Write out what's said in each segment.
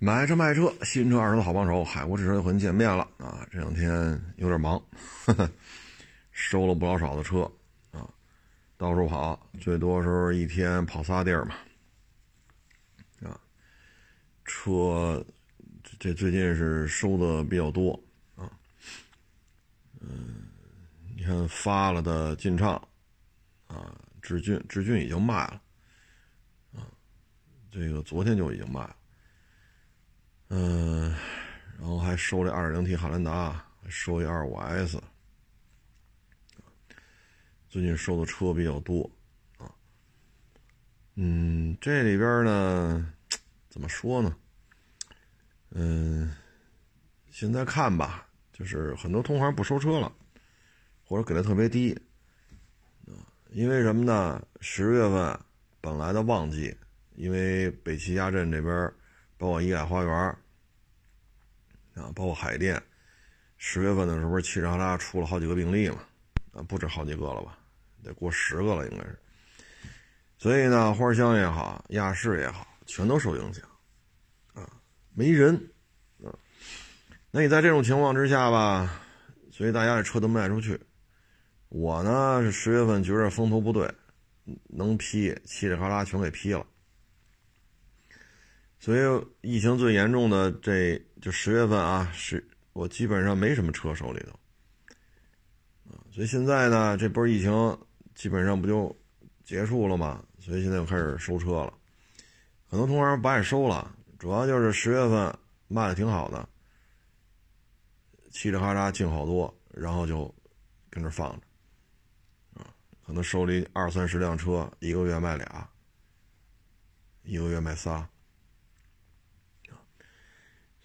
买车卖车，新车二手的好帮手，海阔试车又和您见面了啊！这两天有点忙，呵 呵收了不老少的车啊，到处跑，最多时候一天跑仨地儿嘛。啊，车这最近是收的比较多啊，嗯，你看发了的劲畅啊，志俊，志俊已经卖了啊，这个昨天就已经卖了。嗯，然后还收这 2.0T 汉兰达，收一 25S。最近收的车比较多啊。嗯，这里边呢，怎么说呢？嗯，现在看吧，就是很多同行不收车了，或者给的特别低啊。因为什么呢？十月份本来的旺季，因为北齐家镇这边。包括怡海花园啊，包括海淀，十月份的时候，汽车拉出了好几个病例嘛，啊，不止好几个了吧，得过十个了，应该是。所以呢，花乡也好，亚市也好，全都受影响，啊，没人，啊，那你在这种情况之下吧，所以大家这车都卖出去。我呢是十月份觉着风头不对，能批，嘁里哈啦全给批了。所以疫情最严重的这就十月份啊，是我基本上没什么车手里头，啊，所以现在呢，这波疫情基本上不就结束了吗？所以现在又开始收车了，很多同行不爱收了，主要就是十月份卖的挺好的，嘁哩喀喳进好多，然后就跟这放着，啊，可能手里二三十辆车，一个月卖俩，一个月卖仨。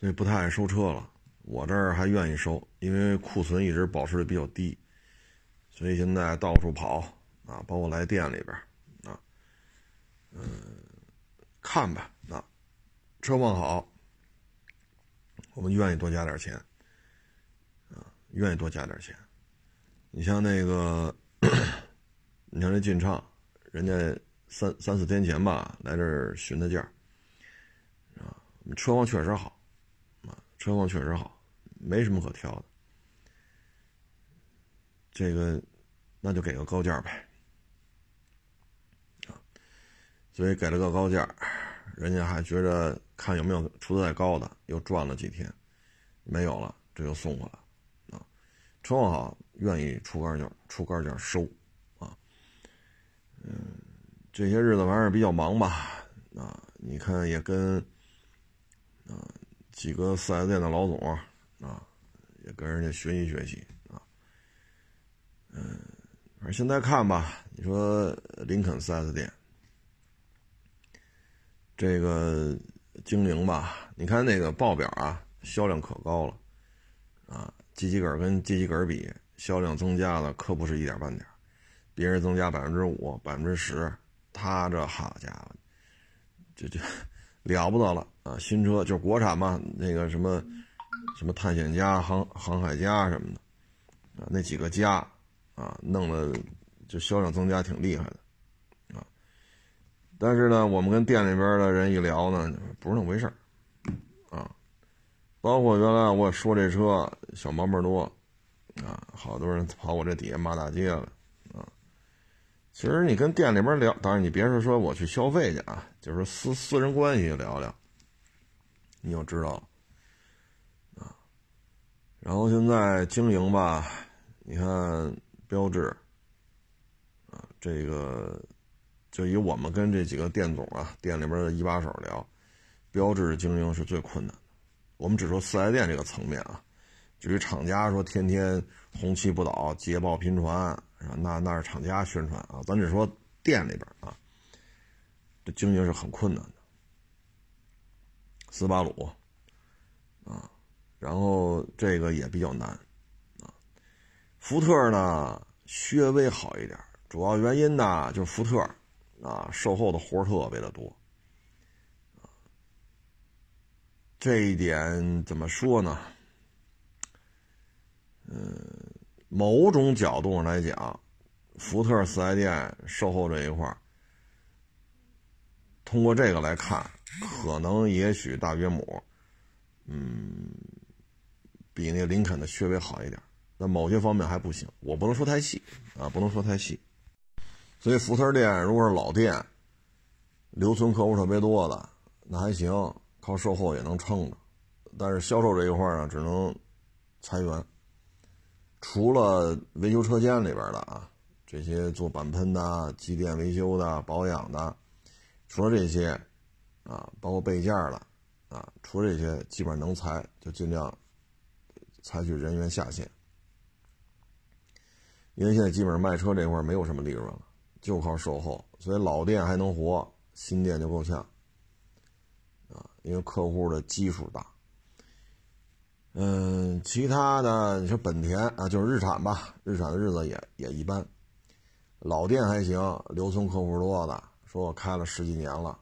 这不太爱收车了，我这儿还愿意收，因为库存一直保持的比较低，所以现在到处跑啊，包括来店里边啊，嗯，看吧，啊，车况好，我们愿意多加点钱，啊，愿意多加点钱。你像那个，你像那进畅，人家三三四天前吧来这儿询的价，啊，车况确实好。车况确实好，没什么可挑的。这个，那就给个高价呗，啊，所以给了个高价，人家还觉着看有没有出的再高的，又赚了几天，没有了，这就送回来，啊，车况好，愿意出高价，出高价收，啊，嗯，这些日子反正比较忙吧，啊，你看也跟，啊。几个四 S 店的老总啊，也跟人家学习学习啊。嗯，反正现在看吧，你说林肯四 S 店，这个经营吧，你看那个报表啊，销量可高了啊。机器杆跟机器杆比，销量增加了，可不是一点半点。别人增加百分之五、百分之十，他这好家伙，这这。了不得了啊！新车就是国产嘛，那个什么，什么探险家、航航海家什么的，啊，那几个家，啊，弄的就销量增加挺厉害的，啊。但是呢，我们跟店里边的人一聊呢，不是那么回事啊。包括原来我说这车小毛病多，啊，好多人跑我这底下骂大街了。啊其实你跟店里边聊，当然你别是说我去消费去啊，就是私私人关系聊聊，你就知道了啊。然后现在经营吧，你看标志啊，这个就以我们跟这几个店总啊，店里边的一把手聊，标志经营是最困难的。我们只说四 S 店这个层面啊，至于厂家说天天红旗不倒，捷报频传。那那是厂家宣传啊，咱只说店里边啊，这经营是很困难的。斯巴鲁啊，然后这个也比较难啊。福特呢，稍微好一点，主要原因呢就是福特啊，售后的活特别的多这一点怎么说呢？嗯。某种角度上来讲，福特四 S 店售后这一块通过这个来看可能也许大约母，嗯，比那林肯的稍微好一点，但某些方面还不行。我不能说太细啊，不能说太细。所以福特店如果是老店，留存客户特别多的，那还行，靠售后也能撑着。但是销售这一块呢，只能裁员。除了维修车间里边的啊，这些做钣喷的、机电维修的、保养的，除了这些啊，包括备件了啊，除了这些，基本上能裁就尽量采取人员下线。因为现在基本上卖车这块没有什么利润了，就靠售后，所以老店还能活，新店就够呛啊，因为客户的基数大。嗯，其他的你说本田啊，就是日产吧，日产的日子也也一般。老店还行，留存客户多的，说我开了十几年了，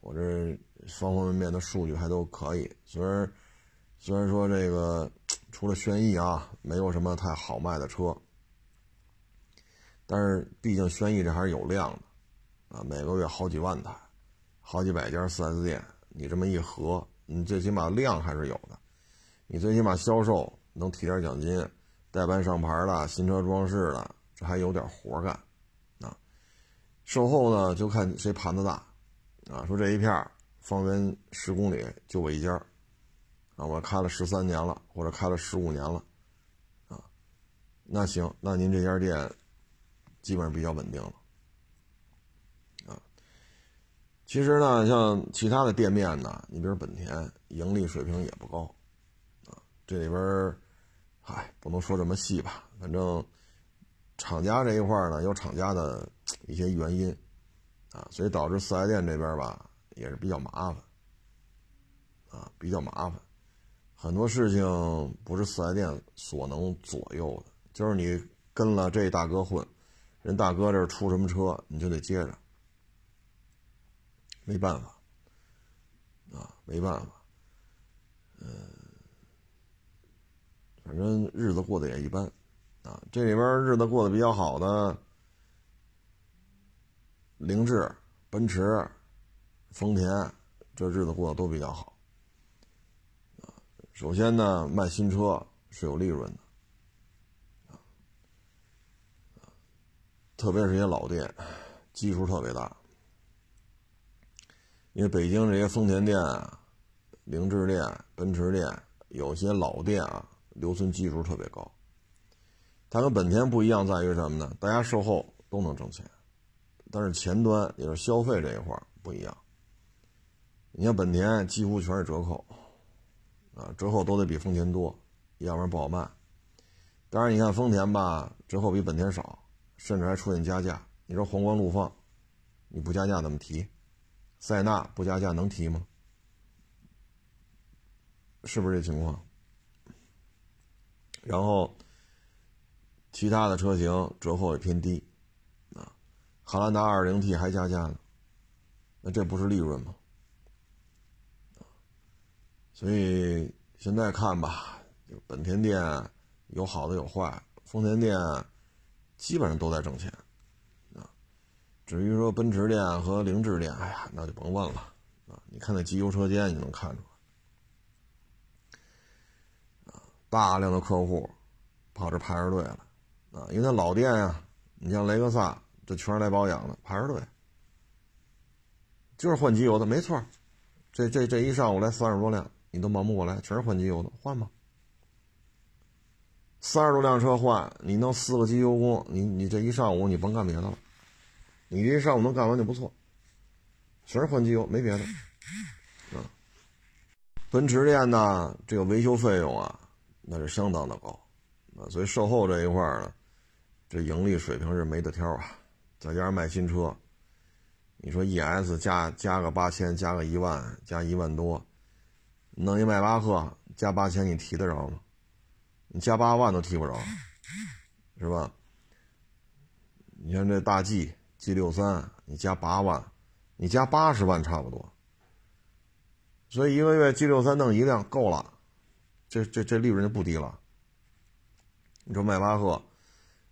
我这方方面面的数据还都可以。虽然虽然说这个除了轩逸啊，没有什么太好卖的车，但是毕竟轩逸这还是有量的，啊，每个月好几万台，好几百家 4S 店，你这么一合。你最起码量还是有的，你最起码销售能提点奖金，代班上牌了新车装饰了，这还有点活干，啊，售后呢就看谁盘子大，啊，说这一片方圆十公里就我一家，啊，我开了十三年了，或者开了十五年了，啊，那行，那您这家店基本上比较稳定了。其实呢，像其他的店面呢，你比如本田，盈利水平也不高，啊，这里边嗨，不能说这么细吧，反正厂家这一块呢，有厂家的一些原因，啊，所以导致四 S 店这边吧，也是比较麻烦，啊，比较麻烦，很多事情不是四 S 店所能左右的，就是你跟了这大哥混，人大哥这出什么车，你就得接着。没办法，啊，没办法，嗯，反正日子过得也一般，啊，这里边日子过得比较好的，凌志、奔驰、丰田，这日子过得都比较好，首先呢，卖新车是有利润的，特别是一些老店，基数特别大。因为北京这些丰田店啊、凌志店、奔驰店，有些老店啊，留存基数特别高。它跟本田不一样，在于什么呢？大家售后都能挣钱，但是前端也是消费这一块不一样。你像本田，几乎全是折扣，啊，折扣都得比丰田多，要不然不好卖。当然，你看丰田吧，折扣比本田少，甚至还出现加价。你说皇冠陆放，你不加价怎么提？塞纳不加价能提吗？是不是这情况？然后其他的车型折扣也偏低，汉兰达 2.0T 还加价呢，那这不是利润吗？所以现在看吧，本田店有好的有坏，丰田店基本上都在挣钱。至于说奔驰店和凌志店，哎呀，那就甭问了啊！你看那机油车间，你能看出来啊，大量的客户跑这排着队了啊，因为他老店呀，你像雷克萨，这全是来保养的，排着队，就是换机油的，没错。这这这一上午来三十多辆，你都忙不过来，全是换机油的，换吧。三十多辆车换，你弄四个机油工，你你这一上午你甭干别的了。你这一上午能干完就不错，全是换机油，没别的。啊，奔驰店呢，这个维修费用啊，那是相当的高，啊，所以售后这一块呢，这盈利水平是没得挑啊。再加上卖新车，你说 ES 加加个八千，加个一万，加一万多，弄一迈巴赫加八千，你提得着吗？你加八万都提不着，是吧？你像这大 G。G 六三，你加八万，你加八十万差不多。所以一个月 G 六三弄一辆够了，这这这利润就不低了。你说迈巴赫，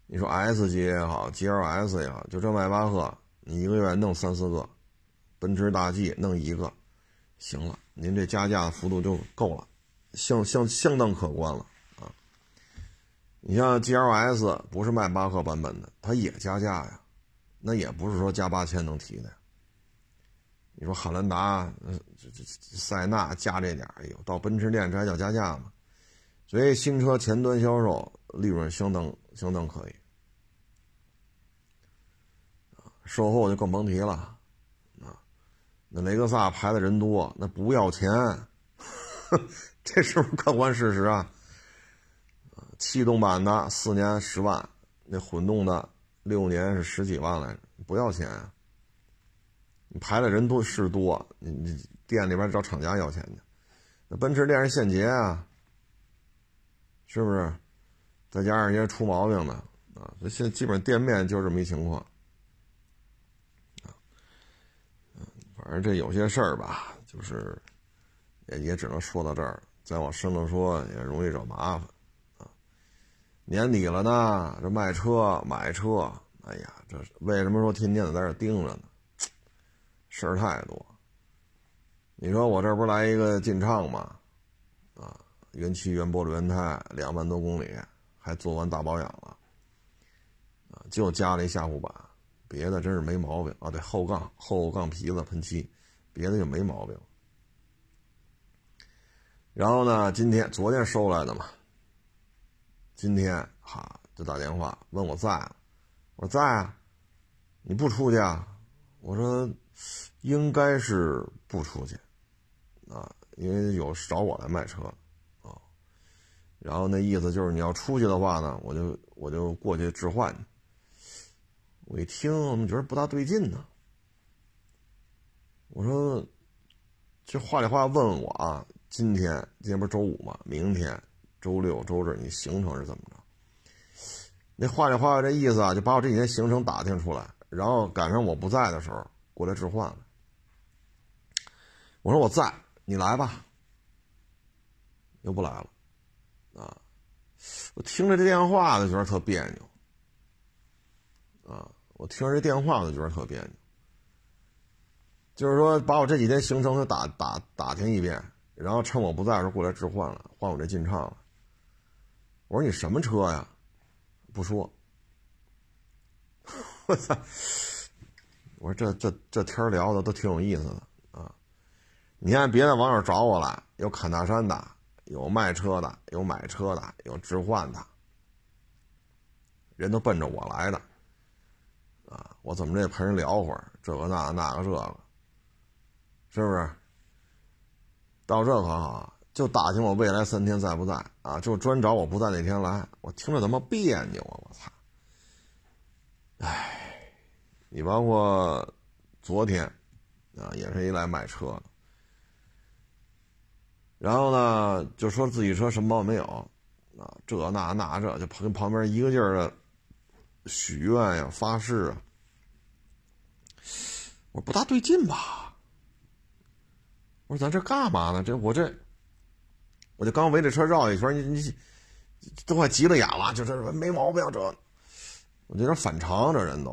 你说 S 级也好，GLS 也好，就这迈巴赫，你一个月弄三四个，奔驰大 G 弄一个，行了，您这加价幅度就够了，相相相当可观了啊。你像 GLS 不是迈巴赫版本的，它也加价呀，那也不是说加八千能提的。你说汉兰达、嗯这这塞纳加这点，哎呦，到奔驰店这还叫加价吗？所以新车前端销售利润相当相当可以。售后就更甭提了，啊，那雷克萨排的人多，那不要钱，这是不是客观事实啊？气动版的四年十万，那混动的六年是十几万来着，不要钱。你排的人多是多，你你店里边找厂家要钱去，那奔驰店是现结啊，是不是？再加上一些出毛病的啊，所以现在基本上店面就这么一情况。啊反正这有些事儿吧，就是也也只能说到这儿，再往深了说也容易惹麻烦啊。年底了呢，这卖车买车，哎呀，这为什么说天天在这盯着呢？事儿太多。你说我这不来一个进畅吗？啊，原漆原玻璃原胎，两万多公里，还做完大保养了，啊，就加了一下护板。别的真是没毛病啊！对，后杠后杠皮子喷漆，别的就没毛病。然后呢，今天昨天收来的嘛，今天哈就打电话问我在，我说在啊，你不出去啊？我说应该是不出去啊，因为有找我来卖车。然后那意思就是你要出去的话呢，我就我就过去置换。我一听，我们觉得不大对劲呢。我说，这话里话问我啊，今天今天不是周五吗？明天周六周日你行程是怎么着？那话里话外这意思啊，就把我这几天行程打听出来，然后赶上我不在的时候过来置换了。我说我在，你来吧。又不来了，啊！我听着这电话就觉得特别扭，啊！我听着这电话，就觉得特别扭。就是说，把我这几天行程都打打打听一遍，然后趁我不在的时候过来置换了，换我这进畅了。我说你什么车呀？不说。我操！我说这这这天聊的都挺有意思的啊。你看别的网友找我来，有侃大山的，有卖车的，有买车的，有置换的，人都奔着我来的。啊，我怎么着也陪人聊会儿，这个那那个这个，是不是？到这可好，就打听我未来三天在不在啊？就专找我不在那天来，我听着他妈别扭啊！我操！哎，你包括昨天啊，也是一来买车的，然后呢，就说自己车什么毛病没有啊？这那那这就跟旁边一个劲儿的。许愿呀，发誓啊！我说不大对劲吧？我说咱这干嘛呢？这我这，我就刚围着车绕一圈，你你都快急了眼了，就这没毛病，这我有点反常，这人都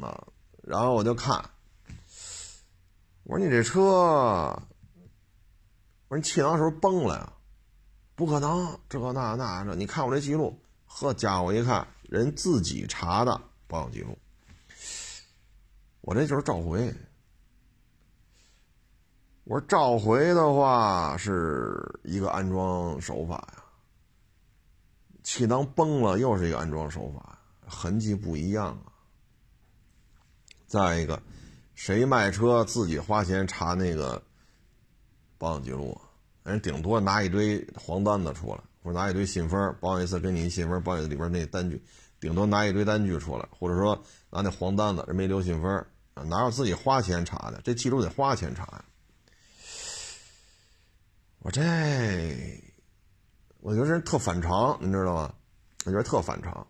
啊。然后我就看，我说你这车，我说你气囊是不是崩了呀？不可能，这个那那这，你看我这记录，呵家伙一看。人自己查的保养记录，我这就是召回。我说召回的话是一个安装手法呀，气囊崩了又是一个安装手法，痕迹不一样啊。再一个，谁卖车自己花钱查那个保养记录，人顶多拿一堆黄单子出来，或者拿一堆信封，保养一次给你一信封，保养里边那单据。顶多拿一堆单据出来，或者说拿那黄单子，人没留信封，哪有自己花钱查的？这记录得花钱查呀。我这，我觉得这人特反常，你知道吗？我觉得特反常。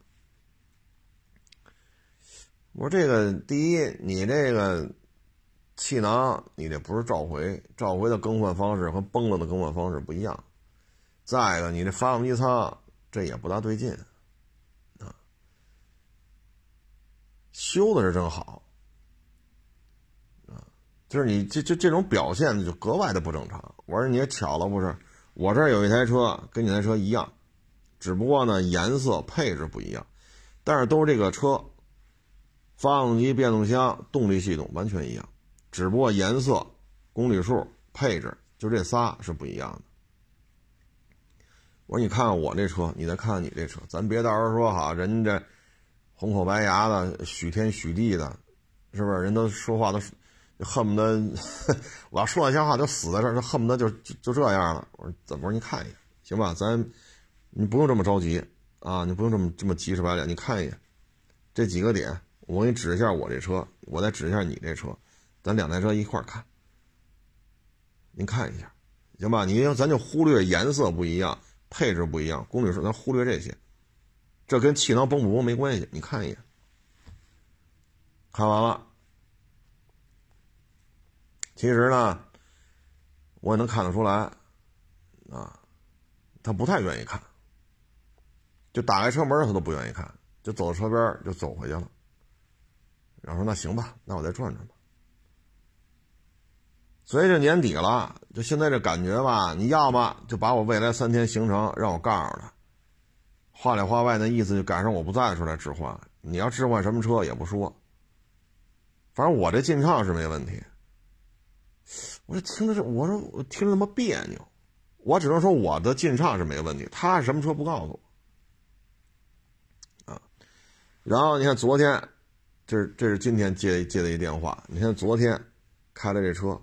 我说这个，第一，你这个气囊，你这不是召回，召回的更换方式和崩了的更换方式不一样。再一个，你这发动机舱，这也不大对劲。修的是真好，啊，就是你这这这种表现就格外的不正常。我说你也巧了不是？我这有一台车跟你那车一样，只不过呢颜色配置不一样，但是都是这个车，发动机、变速箱、动力系统完全一样，只不过颜色、公里数、配置就这仨是不一样的。我说你看看我这车，你再看看你这车，咱别到时候说哈，人家这红口白牙的、许天许地的，是不是？人都说话都恨不得 我要说那些话就死在这儿，就恨不得就就这样了。我说怎么？你看一眼，行吧？咱你不用这么着急啊，你不用这么这么急赤白脸。你看一眼这几个点，我给你指一下我这车，我再指一下你这车，咱两台车一块看。您看一下，行吧？你咱就忽略颜色不一样。配置不一样，公里数咱忽略这些，这跟气囊崩不崩没关系。你看一眼，看完了。其实呢，我也能看得出来，啊，他不太愿意看，就打开车门他都不愿意看，就走到车边就走回去了。然后说：“那行吧，那我再转转吧。”所以这年底了，就现在这感觉吧，你要么就把我未来三天行程让我告诉他，话里话外那意思就赶上我不在的时候来置换。你要置换什么车也不说，反正我这进畅是没问题。我这听着这，我说我听着那么别扭，我只能说我的进畅是没问题，他什么车不告诉我啊。然后你看昨天，这是这是今天接接的一电话，你看昨天开的这车。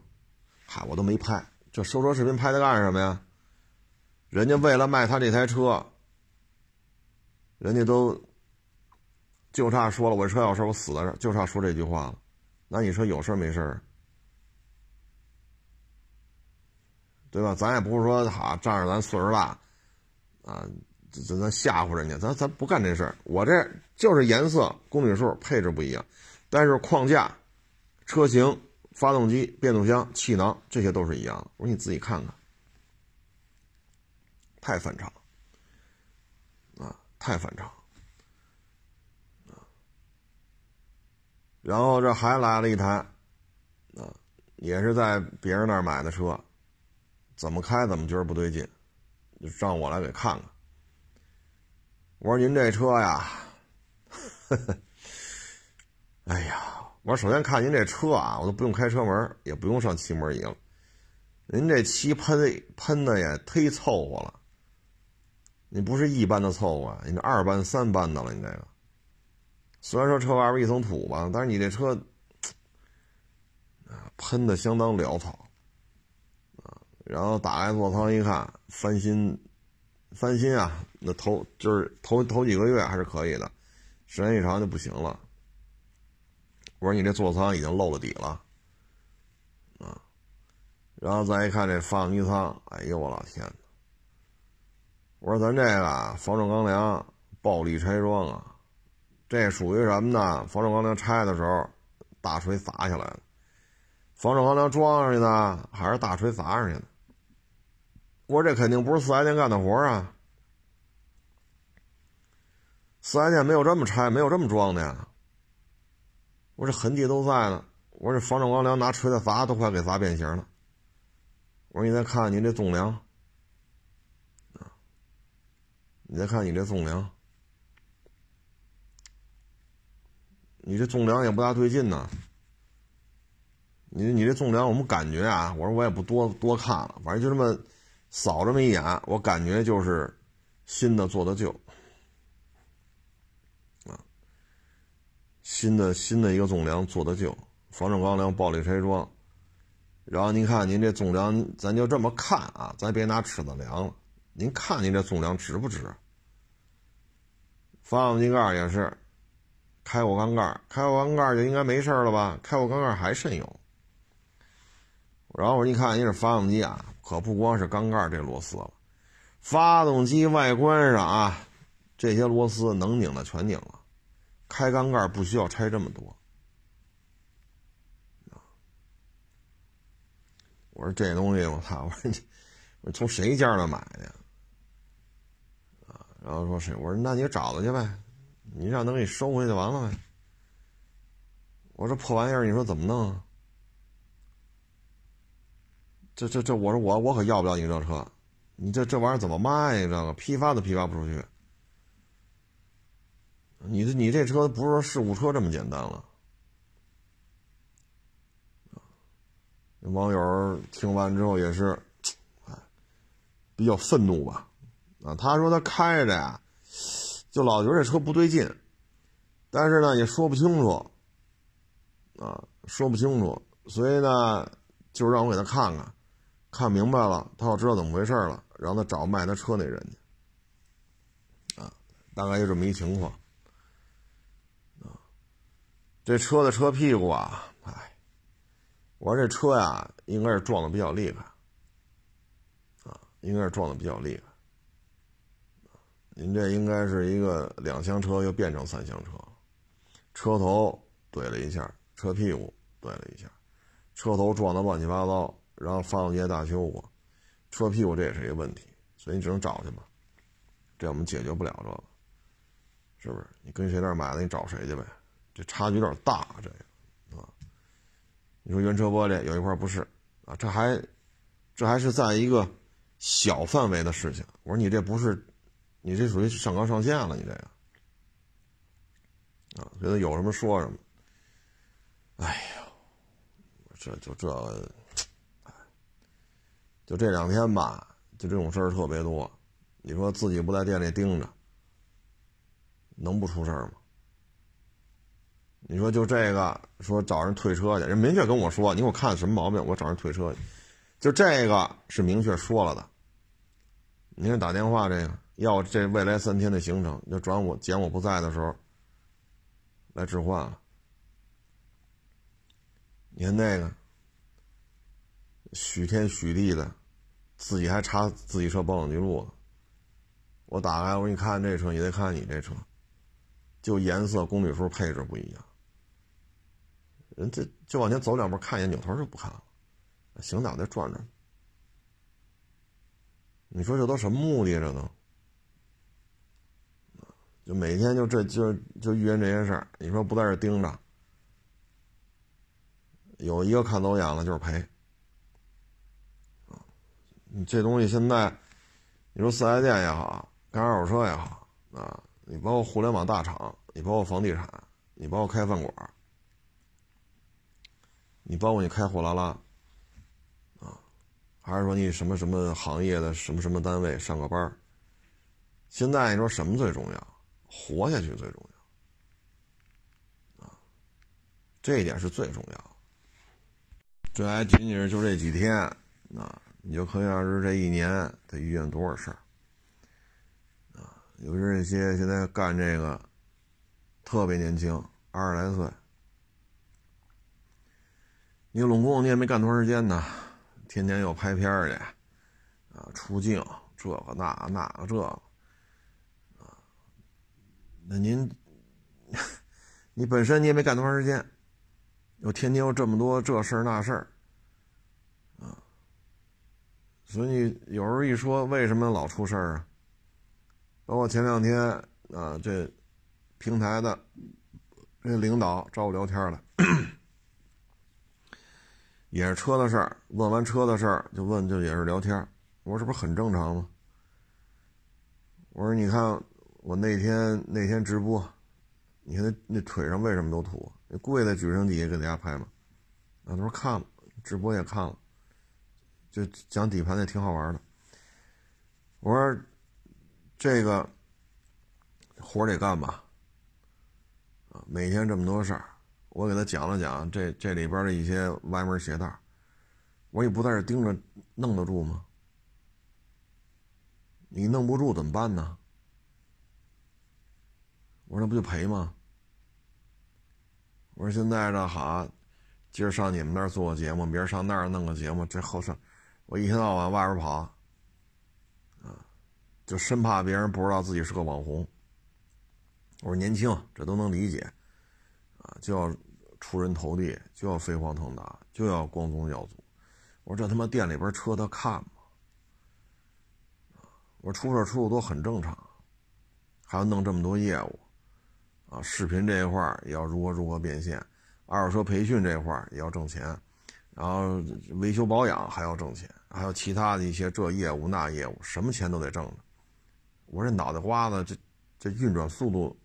嗨，我都没拍，这收车视频拍它干什么呀？人家为了卖他这台车，人家都就差说了，我车有事我死在这就差说这句话了。那你说有事没事对吧？咱也不是说好仗着咱岁数大啊，咱咱吓唬人家，咱咱不干这事儿。我这就是颜色、公里数、配置不一样，但是框架、车型。发动机、变速箱、气囊，这些都是一样的。我说你自己看看，太反常啊，太反常啊！然后这还来了一台啊，也是在别人那儿买的车，怎么开怎么觉得不对劲，让我来给看看。我说您这车呀，呵呵，哎呀！我首先看您这车啊，我都不用开车门，也不用上漆门仪了。您这漆喷喷的也忒凑合了。你不是一般的凑合，你这二班三班的了。你这个虽然说车外边一层土吧，但是你这车啊喷的相当潦草啊。然后打开座舱一看，翻新翻新啊，那头就是头头几个月还是可以的，时间一长就不行了。我说你这座舱已经漏了底了，啊，然后再一看这发动机舱，哎呦我老天！我说咱这个防撞钢梁暴力拆装啊，这属于什么呢？防撞钢梁拆的时候大锤砸下来了，防撞钢梁装上去呢，还是大锤砸上去的？我说这肯定不是四 S 店干的活啊，四 S 店没有这么拆，没有这么装的呀。我这痕迹都在呢。我这防撞钢梁拿锤子砸都快给砸变形了。我说你再看看你这纵梁，啊，你再看你这纵梁，你这纵梁也不大对劲呢。你你这纵梁，我们感觉啊，我说我也不多多看了，反正就这么扫这么一眼，我感觉就是新的做的旧。新的新的一个纵梁做的旧，防撞钢梁暴力拆装，然后您看您这纵梁，咱就这么看啊，咱别拿尺子量了，您看您这纵梁值不值？发动机盖也是，开过缸盖，开过缸盖就应该没事了吧？开过缸盖还渗油。然后我一看，您这发动机啊，可不光是缸盖这螺丝了，发动机外观上啊，这些螺丝能拧的全拧了。开缸盖不需要拆这么多，我说这东西我操！我说你，从谁家那买的？啊，然后说谁？我说那你找他去呗，你让他给你收回去就完了呗。我说破玩意儿，你说怎么弄？这这这，我说我我可要不了你这车，你这这玩意儿怎么卖呀？这个批发都批发不出去。你这你这车不是说事故车这么简单了。网友听完之后也是，哎，比较愤怒吧？啊，他说他开着呀，就老觉得这车不对劲，但是呢也说不清楚，啊，说不清楚，所以呢就让我给他看看，看明白了，他要知道怎么回事了，让他找卖他车那人去，啊，大概就这么一情况，这车的车屁股啊。哎我说这车呀，应该是撞的比较厉害，啊，应该是撞的比较厉害。您这应该是一个两厢车又变成三厢车，车头怼了一下，车屁股怼了一下，车头撞的乱七八糟，然后发动机大修过，车屁股这也是一个问题，所以你只能找去吧，这我们解决不了这个，是不是？你跟谁那买的，你找谁去呗，这差距有点大，这个啊。你说原车玻璃有一块不是啊？这还，这还是在一个小范围的事情。我说你这不是，你这属于上纲上线了，你这个啊，觉得有什么说什么。哎呀，这就这，就这两天吧，就这种事儿特别多。你说自己不在店里盯着，能不出事儿吗？你说就这个说找人退车去，人明确跟我说，你给我看什么毛病，我找人退车去。就这个是明确说了的。你看打电话这个要这未来三天的行程，就转我捡我不在的时候来置换了。你看那个许天许地的，自己还查自己车保养记录。我打开我说你看这车，你得看你这车，就颜色、公里数、配置不一样。人这就往前走两步，看一眼，扭头就不看了。行，脑袋转转。你说这都什么目的？这都，就每天就这就就遇见这些事儿。你说不在这盯着，有一个看走眼了就是赔。你这东西现在，你说四 S 店也好，干二手车也好啊，你包括互联网大厂，你包括房地产，你包括开饭馆。你包括你开货拉拉，啊，还是说你什么什么行业的什么什么单位上个班儿现在你说什么最重要？活下去最重要，啊，这一点是最重要。这还仅仅是就这几天，啊，你就可想而知这一年得遇见多少事儿，啊，尤其是那些现在干这个特别年轻，二十来岁。你拢共你也没干多长时间呢，天天又拍片去，啊，出镜这个那那个这个，啊，那您，你本身你也没干多长时间，又天天又这么多这事儿那事儿，啊，所以有时候一说为什么老出事儿啊？包括前两天啊，这平台的这领导找我聊天了。也是车的事儿，问完车的事儿就问，就也是聊天。我说这不是很正常吗？我说你看我那天那天直播，你看那那腿上为什么都土？那跪在举升底下给大家拍嘛。他说看了，直播也看了，就讲底盘也挺好玩的。我说这个活得干吧，啊，每天这么多事儿。我给他讲了讲这这里边的一些歪门邪道，我也不在这盯着，弄得住吗？你弄不住怎么办呢？我说那不就赔吗？我说现在这好，今儿上你们那儿做个节目，明儿上那儿弄个节目，这后生，我一天到晚外边跑，啊，就生怕别人不知道自己是个网红。我说年轻，这都能理解，就要。出人头地就要飞黄腾达，就要光宗耀祖。我说这他妈店里边车他看吗？我说出事出的都很正常，还要弄这么多业务啊！视频这一块也要如何如何变现，二手车培训这一块也要挣钱然后维修保养还要挣钱，还有其他的一些这业务那业务，什么钱都得挣着。我这脑袋瓜子这这运转速度，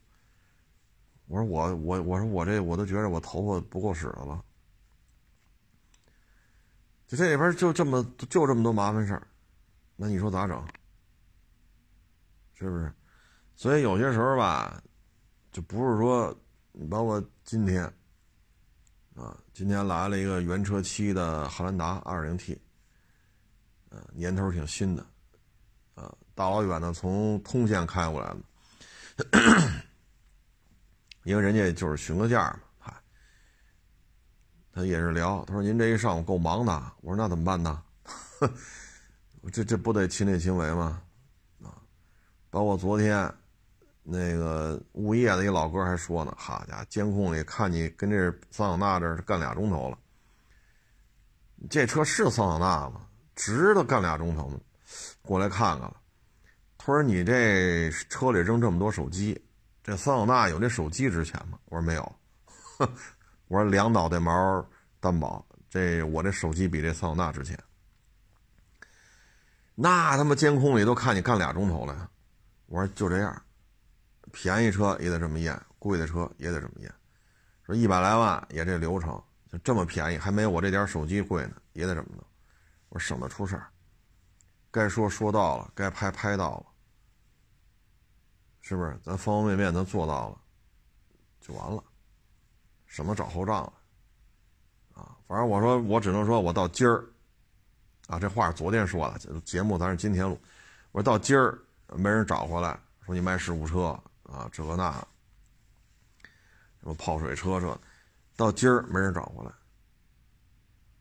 我说我我我说我这我都觉得我头发不够使了。就这里边就这么就这么多麻烦事儿，那你说咋整？是不是？所以有些时候吧，就不是说你包括今天啊，今天来了一个原车漆的汉兰达 2.0T，呃，年头挺新的，啊，大老远的从通县开过来的，因为人家就是询个价嘛。他也是聊，他说：“您这一上午够忙的。”我说：“那怎么办呢？这这不得亲力亲为吗？啊，包括昨天那个物业的一老哥还说呢，好家伙，监控里看你跟这桑塔纳这干俩钟头了。这车是桑塔纳吗？值得干俩钟头吗？过来看看了。他说：你这车里扔这么多手机，这桑塔纳有这手机值钱吗？我说没有。”我说两脑袋毛担保，这我这手机比这桑塔纳值钱。那他妈监控里都看你干俩钟头了。我说就这样，便宜车也得这么验，贵的车也得这么验。说一百来万也这流程，就这么便宜，还没我这点手机贵呢，也得这么弄。我说省得出事儿，该说说到了，该拍拍到了，是不是？咱方方面面咱做到了，就完了。什么找后账了？啊，反正我说，我只能说，我到今儿，啊，这话昨天说的，节目咱是今天录。我说到今儿没人找回来，说你卖事故车啊，这个那，什么泡水车这，到今儿没人找回来。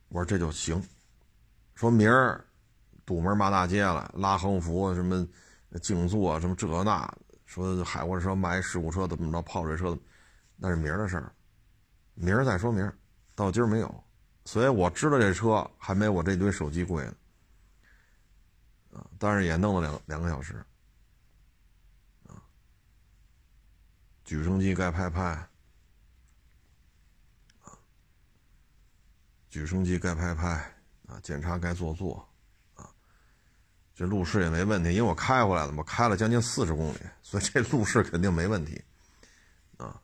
我说这就行，说明儿堵门骂大街了，拉横幅什么静坐什么这那，说海货车卖事故车怎么着，泡水车，那是明儿的事儿。明儿再说明儿，到今儿没有，所以我知道这车还没我这堆手机贵呢，啊，但是也弄了两两个小时，啊，举升机该拍拍，啊，举升机该拍拍，啊，检查该做做，这路试也没问题，因为我开回来了嘛开了将近四十公里，所以这路试肯定没问题。啊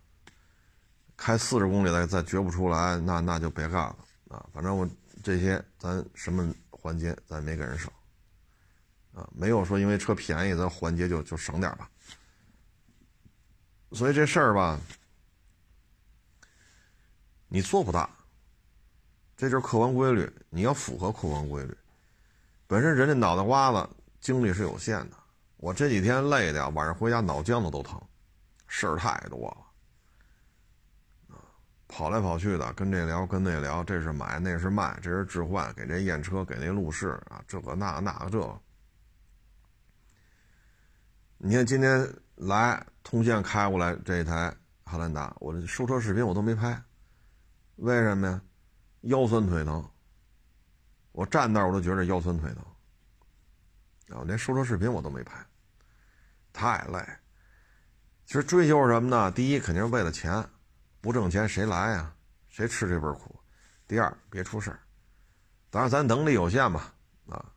开四十公里再再觉不出来，那那就别干了啊！反正我这些咱什么环节咱没给人省啊，没有说因为车便宜咱环节就就省点吧。所以这事儿吧，你做不大，这就是客观规律，你要符合客观规律。本身人家脑袋瓜子精力是有限的，我这几天累的呀，晚上回家脑浆子都疼，事儿太多了。跑来跑去的，跟这聊，跟那聊，这是买，那是卖，这是置换，给这验车，给那路试啊，这个那那个这。你看今天来通县开过来这一台汉兰达，我这收车视频我都没拍，为什么呀？腰酸腿疼，我站那儿我都觉得腰酸腿疼，啊，连收车视频我都没拍，太累。其实追求什么呢？第一肯定是为了钱。不挣钱谁来啊？谁吃这份苦？第二，别出事儿。当然咱能力有限吧，啊，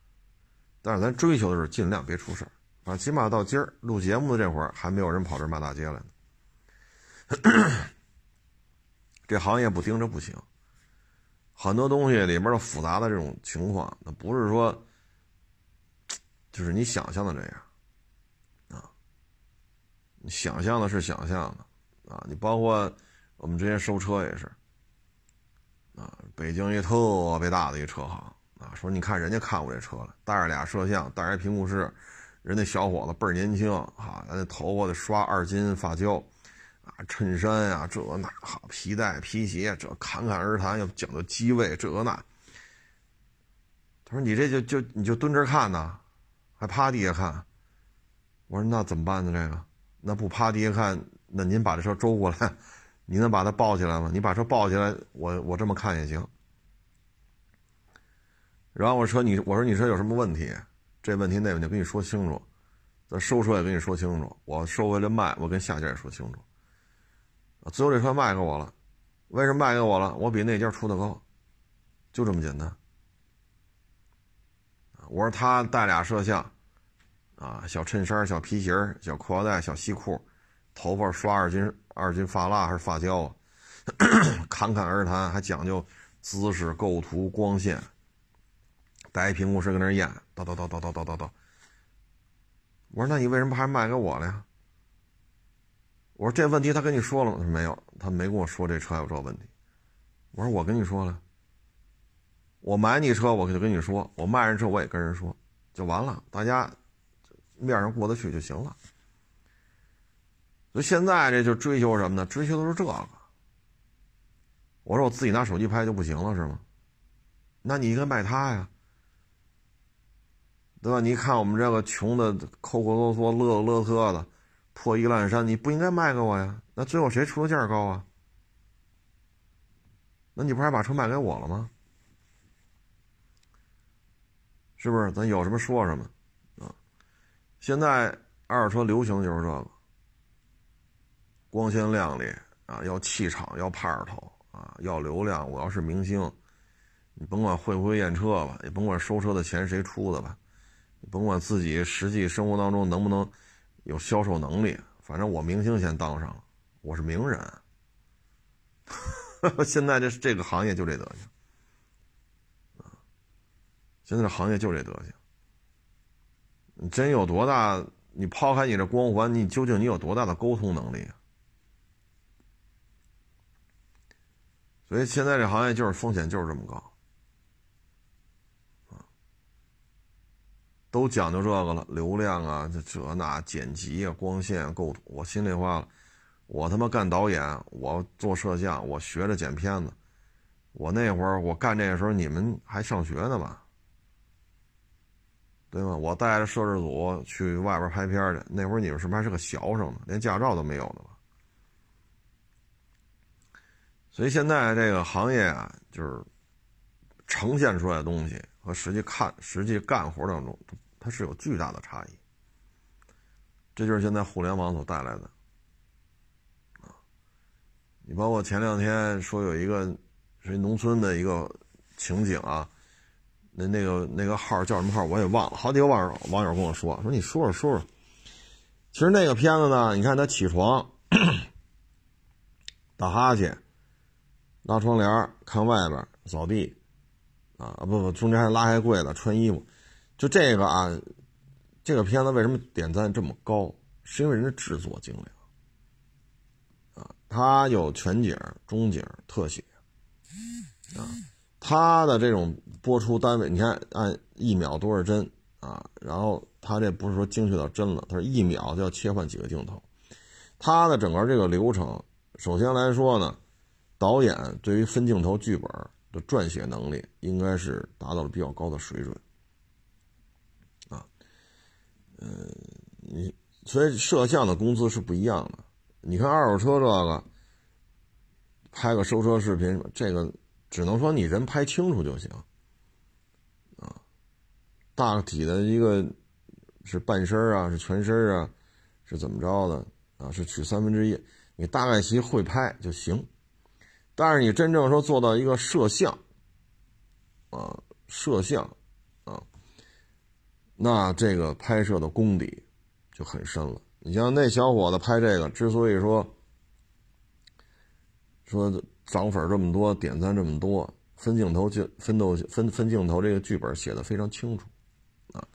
但是咱追求的是尽量别出事儿。啊，起码到今儿录节目的这会儿，还没有人跑这骂大街来呢。这行业不盯着不行。很多东西里面的复杂的这种情况，那不是说，就是你想象的这样，啊，你想象的是想象的，啊，你包括。我们之前收车也是，啊，北京一特别大的一个车行啊，说你看人家看我这车了，带着俩摄像，带着屏幕室，人那小伙子倍儿年轻啊，那头发得刷二金发胶，啊，衬衫呀这那好，皮带皮鞋这侃侃而谈，要讲究机位这那。他说你这就就你就蹲这看呢，还趴地下看？我说那怎么办呢？这个那不趴地下看，那您把这车周过来。你能把它抱起来吗？你把车抱起来，我我这么看也行。然后我说你，我说你车有什么问题？这问题那问题跟你说清楚。咱收车也跟你说清楚。我收回来卖，我跟下家也说清楚。最后这车卖给我了，为什么卖给我了？我比那家出的高。就这么简单。我说他带俩摄像，啊，小衬衫、小皮鞋、小裤腰带、小西裤，头发刷二斤二斤发蜡还是发胶啊？侃侃而谈，还讲究姿势、构图、光线，带一屏幕是搁那儿演，叨叨叨叨叨叨叨叨。我说那你为什么还卖给我了呀？我说这问题他跟你说了吗？他说没有，他没跟我说这车有这问题。我说我跟你说了，我买你车我就跟你说，我卖人车我也跟人说，就完了，大家面上过得去就行了。所以现在这就追求什么呢？追求的是这个。我说我自己拿手机拍就不行了是吗？那你应该卖他呀，对吧？你看我们这个穷的抠抠搜搜、乐乐特的。破衣烂衫，你不应该卖给我呀？那最后谁出的价高啊？那你不还把车卖给我了吗？是不是？咱有什么说什么啊？现在二手车流行就是这个，光鲜亮丽啊，要气场，要派头啊，要流量。我要是明星，你甭管会不会验车吧，也甭管收车的钱谁出的吧，你甭管自己实际生活当中能不能。有销售能力，反正我明星先当上了，我是名人。现在这这个行业就这德行！现在这行业就这德行。你真有多大？你抛开你这光环，你究竟你有多大的沟通能力啊？所以现在这行业就是风险就是这么高。都讲究这个了，流量啊，这这那剪辑啊，光线构图。我心里话，我他妈干导演，我做摄像，我学着剪片子。我那会儿我干这个时候，你们还上学呢吧？对吗？我带着摄制组去外边拍片去，那会儿你们是不是还是个学生呢？连驾照都没有呢吧？所以现在这个行业啊，就是呈现出来的东西和实际看、实际干活当中。它是有巨大的差异，这就是现在互联网所带来的啊！你包括前两天说有一个是农村的一个情景啊，那那个那个号叫什么号我也忘了，好几个网友网友跟我说说你说说说说，其实那个片子呢，你看他起床打哈欠，拉窗帘看外边扫地啊不不，中间还拉开柜子穿衣服。就这个啊，这个片子为什么点赞这么高？是因为人家制作精良啊，它有全景、中景、特写啊，它的这种播出单位，你看按一秒多少帧啊？然后它这不是说精确到帧了，它是一秒就要切换几个镜头。它的整个这个流程，首先来说呢，导演对于分镜头剧本的撰写能力，应该是达到了比较高的水准。嗯，你所以摄像的工资是不一样的。你看二手车这个，拍个收车视频，这个只能说你人拍清楚就行，啊，大体的一个是半身啊，是全身啊，是怎么着的啊？是取三分之一，你大概其会拍就行。但是你真正说做到一个摄像，啊，摄像。那这个拍摄的功底就很深了。你像那小伙子拍这个，之所以说说涨粉这么多，点赞这么多，分镜头就分都分分镜头，这个剧本写的非常清楚啊。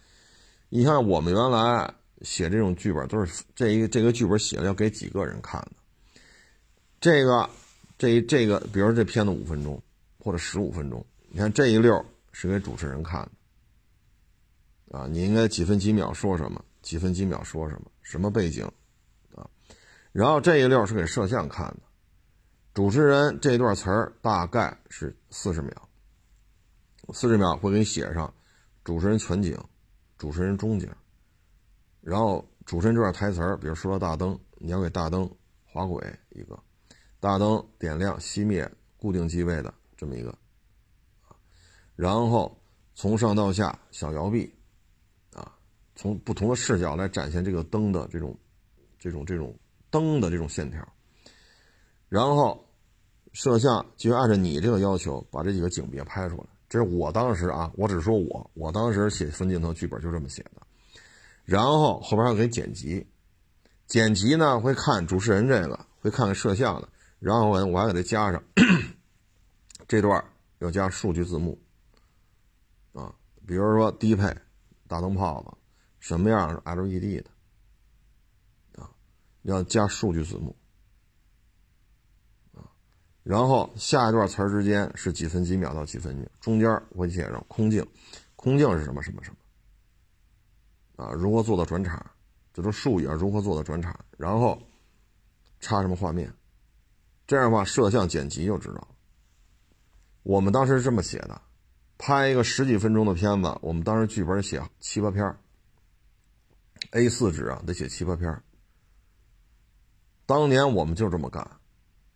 你看我们原来写这种剧本都是这一个这个剧本写了要给几个人看的。这个这这个，比如这片子五分钟或者十五分钟，你看这一溜是给主持人看的。啊，你应该几分几秒说什么？几分几秒说什么？什么背景？啊，然后这一溜是给摄像看的，主持人这段词儿大概是四十秒，四十秒会给你写上主持人全景，主持人中景，然后主持人这段台词儿，比如说了大灯，你要给大灯滑轨一个，大灯点亮熄灭固定机位的这么一个，然后从上到下小摇臂。从不同的视角来展现这个灯的这种、这种、这种灯的这种线条，然后摄像就按照你这个要求把这几个景别拍出来。这是我当时啊，我只说我，我当时写分镜头剧本就这么写的。然后后边还要给剪辑，剪辑呢会看主持人这个，会看看摄像的，然后我我还给他加上这段要加数据字幕啊，比如说低配大灯泡子什么样是 LED 的啊，要加数据字幕。然后下一段词儿之间是几分几秒到几分几，中间我写上空镜，空镜是什么什么什么，啊，如何做到转场，这都术语啊，如何做到转场，然后插什么画面，这样的话摄像剪辑就知道了。我们当时是这么写的，拍一个十几分钟的片子，我们当时剧本写七八篇 a 四纸啊得写七八篇当年我们就这么干。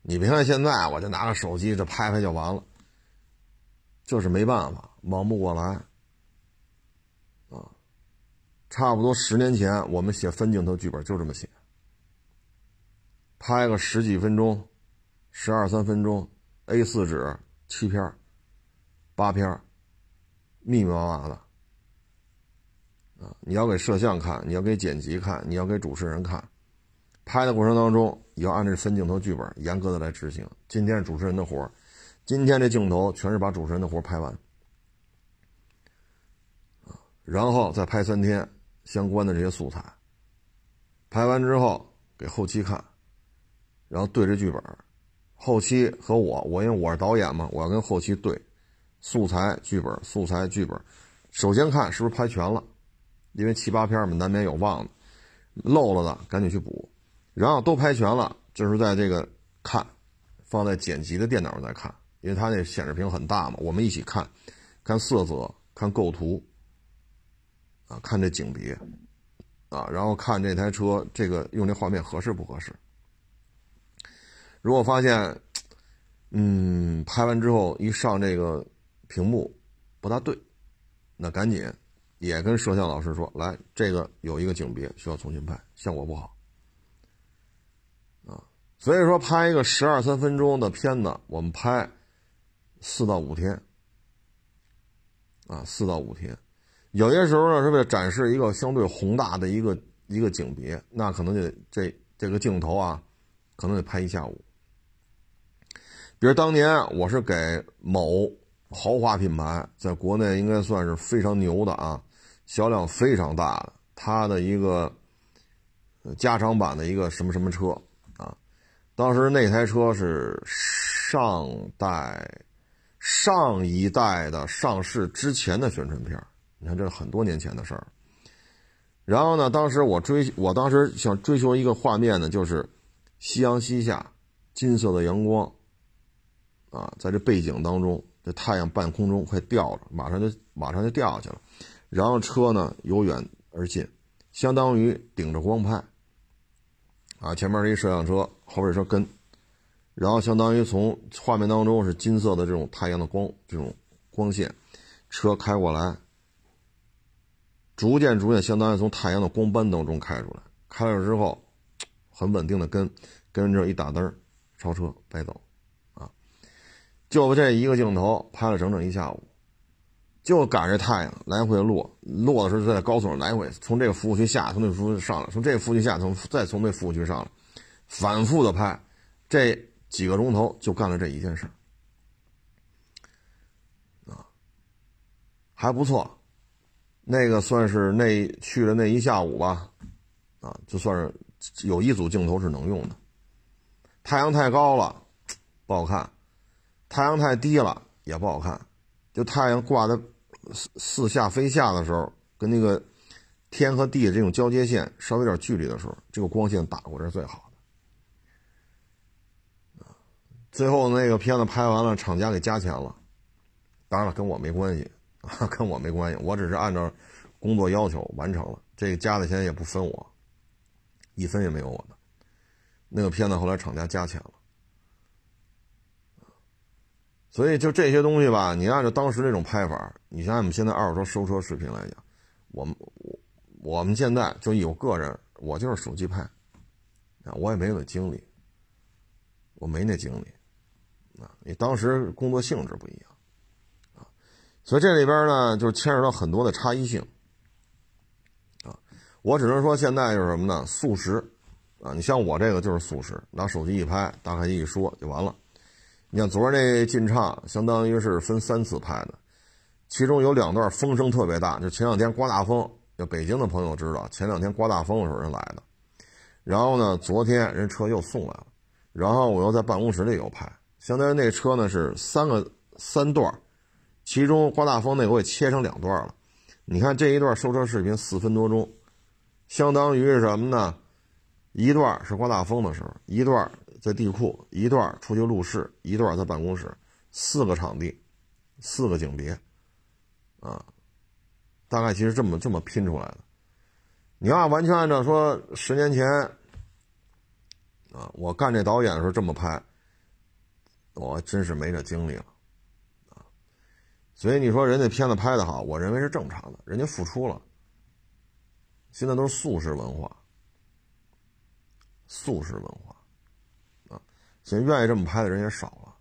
你别看现在，我就拿个手机这拍拍就完了，就是没办法，忙不过来，啊，差不多十年前我们写分镜头剧本就这么写，拍个十几分钟，十二三分钟，A 四纸七片八片密密麻麻的，啊，你要给摄像看，你要给剪辑看，你要给主持人看。拍的过程当中，也要按这分镜头剧本严格的来执行。今天是主持人的活今天这镜头全是把主持人的活拍完，啊，然后再拍三天相关的这些素材。拍完之后给后期看，然后对着剧本，后期和我，我因为我是导演嘛，我要跟后期对素材剧本，素材剧本。首先看是不是拍全了，因为七八片嘛，难免有忘的、漏了的，赶紧去补。然后都拍全了，就是在这个看，放在剪辑的电脑上再看，因为它那显示屏很大嘛。我们一起看，看色泽，看构图，啊，看这景别，啊，然后看这台车这个用这画面合适不合适。如果发现，嗯，拍完之后一上这个屏幕不大对，那赶紧也跟摄像老师说，来，这个有一个景别需要重新拍，效果不好。啊所以说，拍一个十二三分钟的片子，我们拍四到五天，啊，四到五天。有些时候呢，是为了展示一个相对宏大的一个一个景别，那可能得这这个镜头啊，可能得拍一下午。比如当年我是给某豪华品牌，在国内应该算是非常牛的啊，销量非常大的，它的一个加长版的一个什么什么车啊。当时那台车是上代、上一代的上市之前的宣传片你看这是很多年前的事儿。然后呢，当时我追，我当时想追求一个画面呢，就是夕阳西下，金色的阳光，啊，在这背景当中，这太阳半空中快掉了，马上就马上就掉下去了。然后车呢由远而近，相当于顶着光拍。啊，前面是一摄像车，后边车跟，然后相当于从画面当中是金色的这种太阳的光，这种光线，车开过来，逐渐逐渐，相当于从太阳的光斑当中开出来，开了之后，很稳定的跟，跟着一打灯，超车白走，啊，就这一个镜头拍了整整一下午。就赶着太阳来回落，落的时候就在高速上来回，从这个服务区下，从那个服务区上来，从这个服务区下，从再从那服务区上来，反复的拍，这几个钟头就干了这一件事啊，还不错，那个算是那去了那一下午吧，啊，就算是有一组镜头是能用的。太阳太高了不好看，太阳太低了也不好看，就太阳挂在。四四下飞下的时候，跟那个天和地这种交接线稍微有点距离的时候，这个光线打过来是最好的。最后那个片子拍完了，厂家给加钱了，当然了，跟我没关系啊，跟我没关系，我只是按照工作要求完成了，这个加的钱也不分我，一分也没有我的。那个片子后来厂家加钱了。所以就这些东西吧，你按照当时那种拍法，你像我们现在二手车收车视频来讲，我们我我们现在就有个人，我就是手机拍，啊，我也没有那精力，我没那精力，啊，你当时工作性质不一样啊，所以这里边呢就牵扯到很多的差异性啊。我只能说现在就是什么呢？速食啊，你像我这个就是速食，拿手机一拍，打开机一说就完了。你像昨儿那进唱，相当于是分三次拍的，其中有两段风声特别大，就前两天刮大风，就北京的朋友知道，前两天刮大风的时候人来的。然后呢，昨天人车又送来了，然后我又在办公室里又拍，相当于那车呢是三个三段，其中刮大风那我也切成两段了。你看这一段收车视频四分多钟，相当于是什么呢？一段是刮大风的时候，一段在地库，一段出去录视，一段在办公室，四个场地，四个景别，啊，大概其实这么这么拼出来的。你要完全按照说十年前，啊，我干这导演的时候这么拍，我真是没这精力了，啊，所以你说人家片子拍的好，我认为是正常的，人家付出了。现在都是速食文化，速食文化，现在愿意这么拍的人也少了，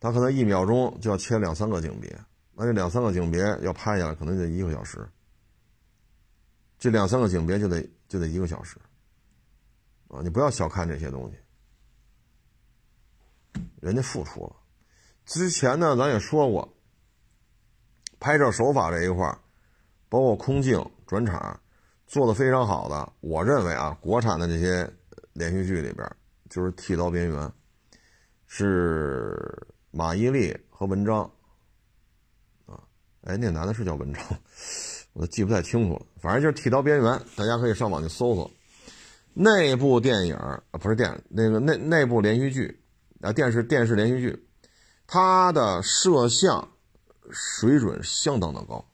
他可能一秒钟就要切两三个景别，那这两三个景别要拍下来，可能得一个小时。这两三个景别就得就得一个小时，啊，你不要小看这些东西，人家付出了。之前呢，咱也说过，拍摄手法这一块包括空镜、转场，做的非常好的。我认为啊，国产的这些连续剧里边，就是《剃刀边缘》，是马伊琍和文章，啊，哎，那男的是叫文章。我都记不太清楚了，反正就是《剃刀边缘》，大家可以上网去搜搜。那部电影啊，不是电那个那那部连续剧啊，电视电视连续剧，它的摄像水准相当的高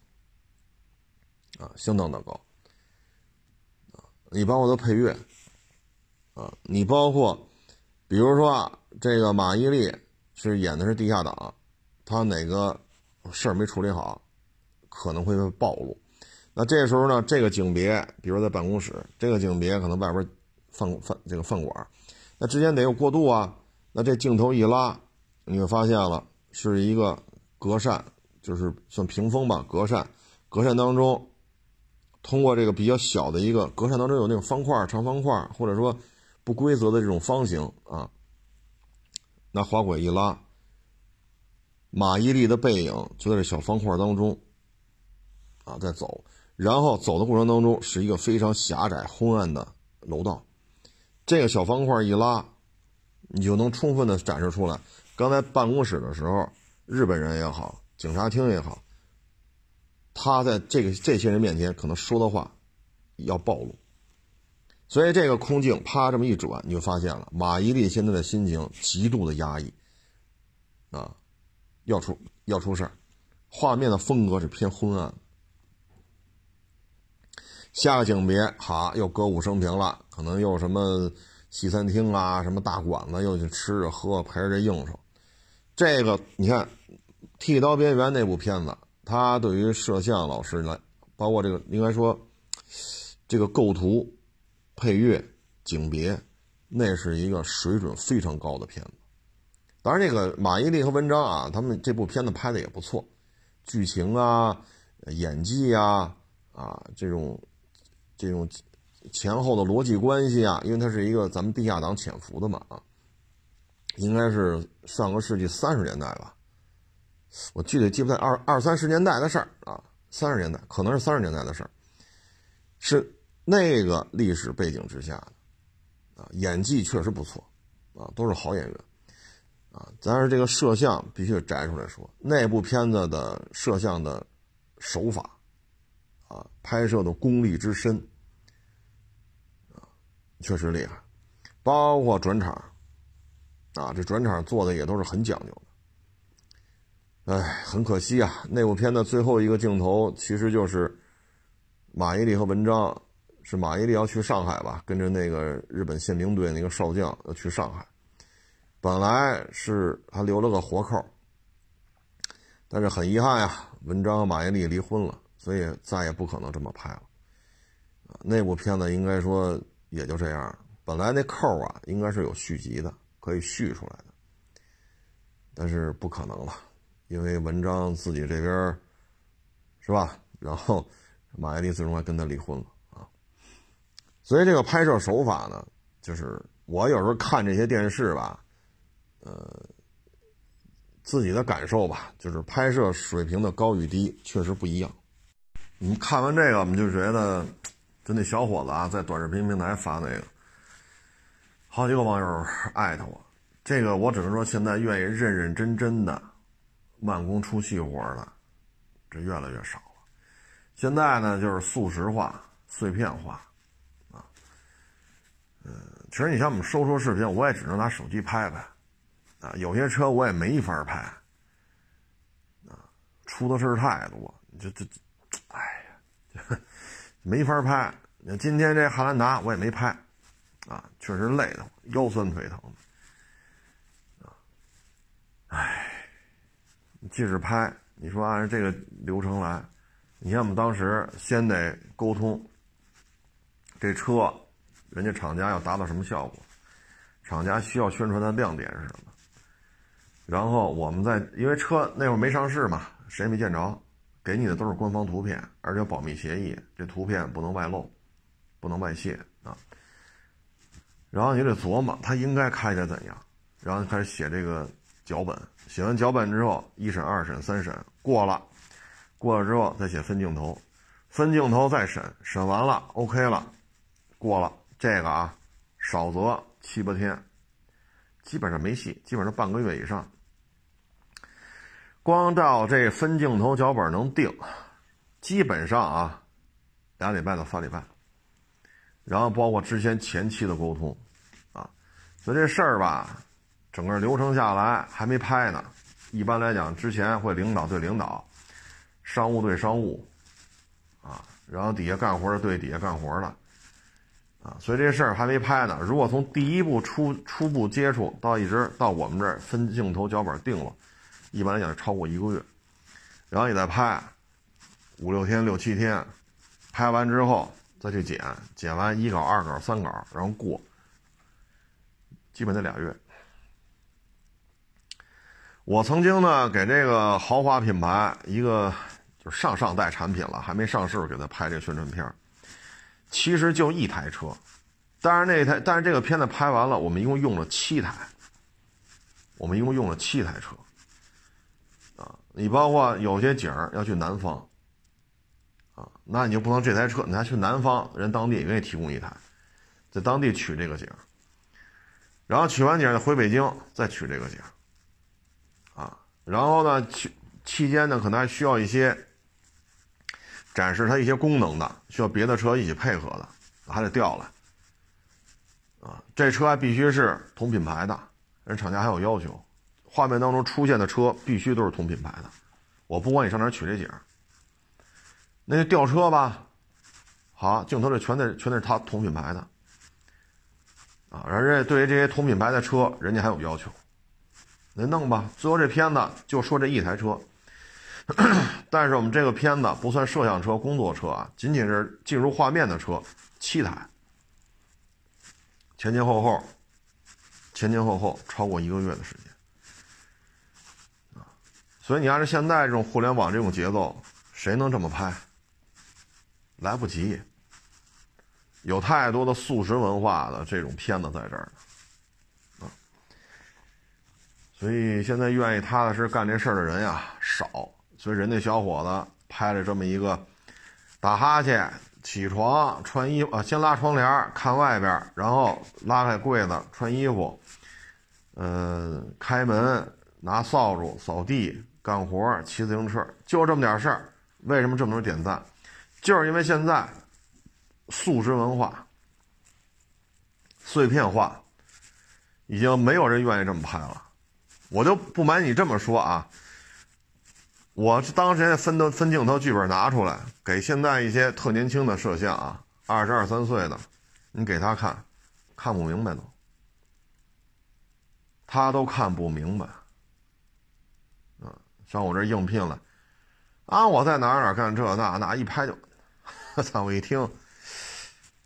啊，相当的高啊。你包括它配乐你包括比如说这个马伊琍是演的是地下党，他哪个事儿没处理好，可能会被暴露。那这时候呢，这个景别，比如在办公室，这个景别可能外边饭饭这个饭馆，那之间得有过渡啊。那这镜头一拉，你就发现了是一个隔扇，就是算屏风吧，隔扇，隔扇当中，通过这个比较小的一个隔扇当中有那种方块、长方块，或者说不规则的这种方形啊。那滑轨一拉，马伊琍的背影就在这小方块当中啊，在走。然后走的过程当中是一个非常狭窄昏暗的楼道，这个小方块一拉，你就能充分的展示出来。刚才办公室的时候，日本人也好，警察厅也好，他在这个这些人面前可能说的话要暴露，所以这个空镜啪这么一转，你就发现了马伊琍现在的心情极度的压抑，啊，要出要出事儿，画面的风格是偏昏暗。下个景别，好，又歌舞升平了，可能又什么西餐厅啊，什么大馆子，又去吃着喝，陪着这应酬。这个你看，《剃刀边缘》那部片子，它对于摄像老师来，包括这个应该说，这个构图、配乐、景别，那是一个水准非常高的片子。当然，这个马伊琍和文章啊，他们这部片子拍的也不错，剧情啊、演技啊啊这种。这种前后的逻辑关系啊，因为它是一个咱们地下党潜伏的嘛啊，应该是上个世纪三十年代吧，我具体记不太二二三十年代的事儿啊，三十年代可能是三十年代的事儿，是那个历史背景之下啊，演技确实不错啊，都是好演员啊，但是这个摄像必须摘出来说，那部片子的摄像的手法啊，拍摄的功力之深。啊确实厉害，包括转场，啊，这转场做的也都是很讲究的。哎，很可惜啊，那部片的最后一个镜头其实就是马伊琍和文章，是马伊琍要去上海吧，跟着那个日本宪兵队那个少将要去上海，本来是还留了个活扣，但是很遗憾呀，文章和马伊琍离婚了，所以再也不可能这么拍了。那部片子应该说。也就这样，本来那扣啊应该是有续集的可以续出来的，但是不可能了，因为文章自己这边是吧？然后马伊琍最终还跟他离婚了。所以这个拍摄手法呢，就是我有时候看这些电视吧，呃，自己的感受吧，就是拍摄水平的高与低确实不一样。你们看完这个，我们就觉得，就那小伙子啊，在短视频平台发那个。好几个网友艾特我，这个我只能说，现在愿意认认真真的、慢工出细活的，这越来越少了。现在呢，就是速食化、碎片化，嗯，其实你像我们收车视频，我也只能拿手机拍拍，啊，有些车我也没法拍，啊，出的事太多，这这，哎呀，没法拍。那今天这汉兰达我也没拍。啊，确实累的，腰酸腿疼啊！哎，即使拍，你说按照这个流程来，你像我们当时先得沟通，这车，人家厂家要达到什么效果，厂家需要宣传的亮点是什么，然后我们再，因为车那会儿没上市嘛，谁也没见着，给你的都是官方图片，而且保密协议，这图片不能外露，不能外泄啊。然后你得琢磨他应该开起来怎样，然后开始写这个脚本，写完脚本之后，一审、二审、三审过了，过了之后再写分镜头，分镜头再审，审完了 OK 了，过了这个啊，少则七八天，基本上没戏，基本上半个月以上。光照这分镜头脚本能定，基本上啊，两礼拜到三礼拜。然后包括之前前期的沟通，啊，所以这事儿吧，整个流程下来还没拍呢。一般来讲，之前会领导对领导，商务对商务，啊，然后底下干活的对底下干活的，啊，所以这事儿还没拍呢。如果从第一步初初步接触到一直到我们这儿分镜头脚本定了，一般来讲是超过一个月，然后你再拍五六天六七天，拍完之后。再去剪，剪完一稿、二稿、三稿，然后过，基本得俩月。我曾经呢给这个豪华品牌一个就是上上代产品了，还没上市，给他拍这个宣传片儿其实就一台车，但是那台，但是这个片子拍完了，我们一共用了七台，我们一共用了七台车。啊，你包括有些景儿要去南方。啊那你就不能这台车，你还去南方，人当地也愿意提供一台，在当地取这个景儿，然后取完景儿回北京再取这个景儿，啊，然后呢，期期间呢可能还需要一些展示它一些功能的，需要别的车一起配合的，还得调来，啊，这车还必须是同品牌的，人厂家还有要求，画面当中出现的车必须都是同品牌的，我不管你上哪取这景。那就吊车吧，好，镜头这全得全得是他同品牌的，啊，人家对于这些同品牌的车，人家还有要求，那弄吧。最后这片子就说这一台车，但是我们这个片子不算摄像车、工作车啊，仅仅是进入画面的车七台，前前后后，前前后后超过一个月的时间，啊，所以你按照现在这种互联网这种节奏，谁能这么拍？来不及，有太多的素食文化的这种片子在这儿啊，所以现在愿意踏踏实干这事儿的人呀少，所以人家小伙子拍了这么一个打哈欠、起床、穿衣啊，先拉窗帘看外边，然后拉开柜子穿衣服，嗯，开门拿扫帚扫地干活骑自行车，就这么点事儿，为什么这么多人点赞？就是因为现在素食文化、碎片化，已经没有人愿意这么拍了。我就不瞒你这么说啊，我当时分的分镜头剧本拿出来，给现在一些特年轻的摄像啊，二十二三岁的，你给他看，看不明白都，他都看不明白。嗯，上我这应聘了，啊，我在哪儿哪儿干这那那，一拍就。我 操！我一听，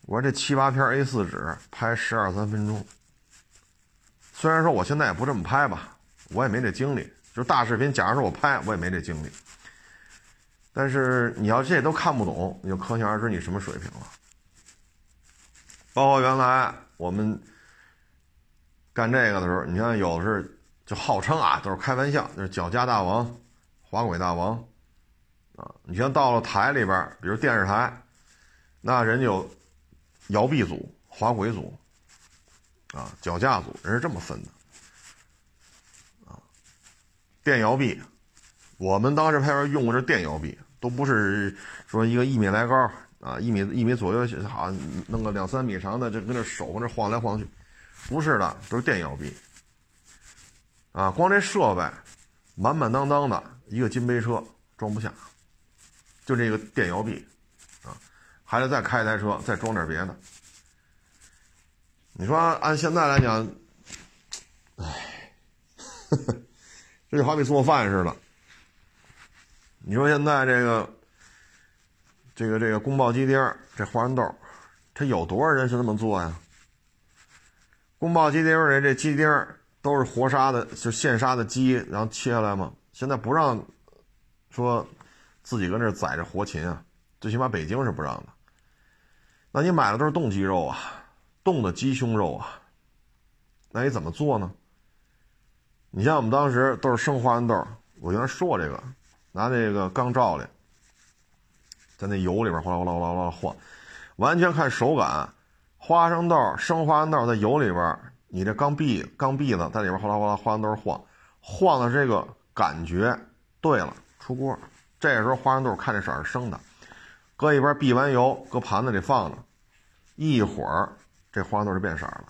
我说这七八片 A4 纸拍十二三分钟，虽然说我现在也不这么拍吧，我也没这精力。就大视频，假如说我拍，我也没这精力。但是你要这都看不懂，你就可想而知你什么水平了。包括原来我们干这个的时候，你看有的是就号称啊，都是开玩笑，就是脚架大王、滑轨大王啊。你像到了台里边，比如电视台，那人家有摇臂组、滑轨组啊、脚架组，人是这么分的。电摇臂，我们当时拍片用的是电摇臂，都不是说一个一米来高啊，一米一米左右，好弄个两三米长的，就跟那手跟那晃来晃去，不是的，都是电摇臂。啊，光这设备满满当当的一个金杯车装不下，就这个电摇臂啊，还得再开一台车再装点别的。你说按现在来讲，唉。这就好比做饭似的。你说现在这个、这个、这个宫保鸡丁这花生豆，它有多少人是那么做呀？宫保鸡丁的这鸡丁都是活杀的，就现杀的鸡，然后切下来嘛。现在不让说自己搁那宰着活禽啊，最起码北京是不让的。那你买的都是冻鸡肉啊，冻的鸡胸肉啊，那你怎么做呢？你像我们当时都是生花生豆，我原来说过这个，拿那个钢罩里，在那油里边哗啦哗啦哗啦哗啦晃，完全看手感。花生豆生花生豆在油里边，你这钢篦钢篦子在里边哗啦哗啦花生豆晃，晃的这个感觉对了，出锅。这时候花生豆看这色是生的，搁一边篦完油，搁盘子里放着，一会儿这花生豆就变色了。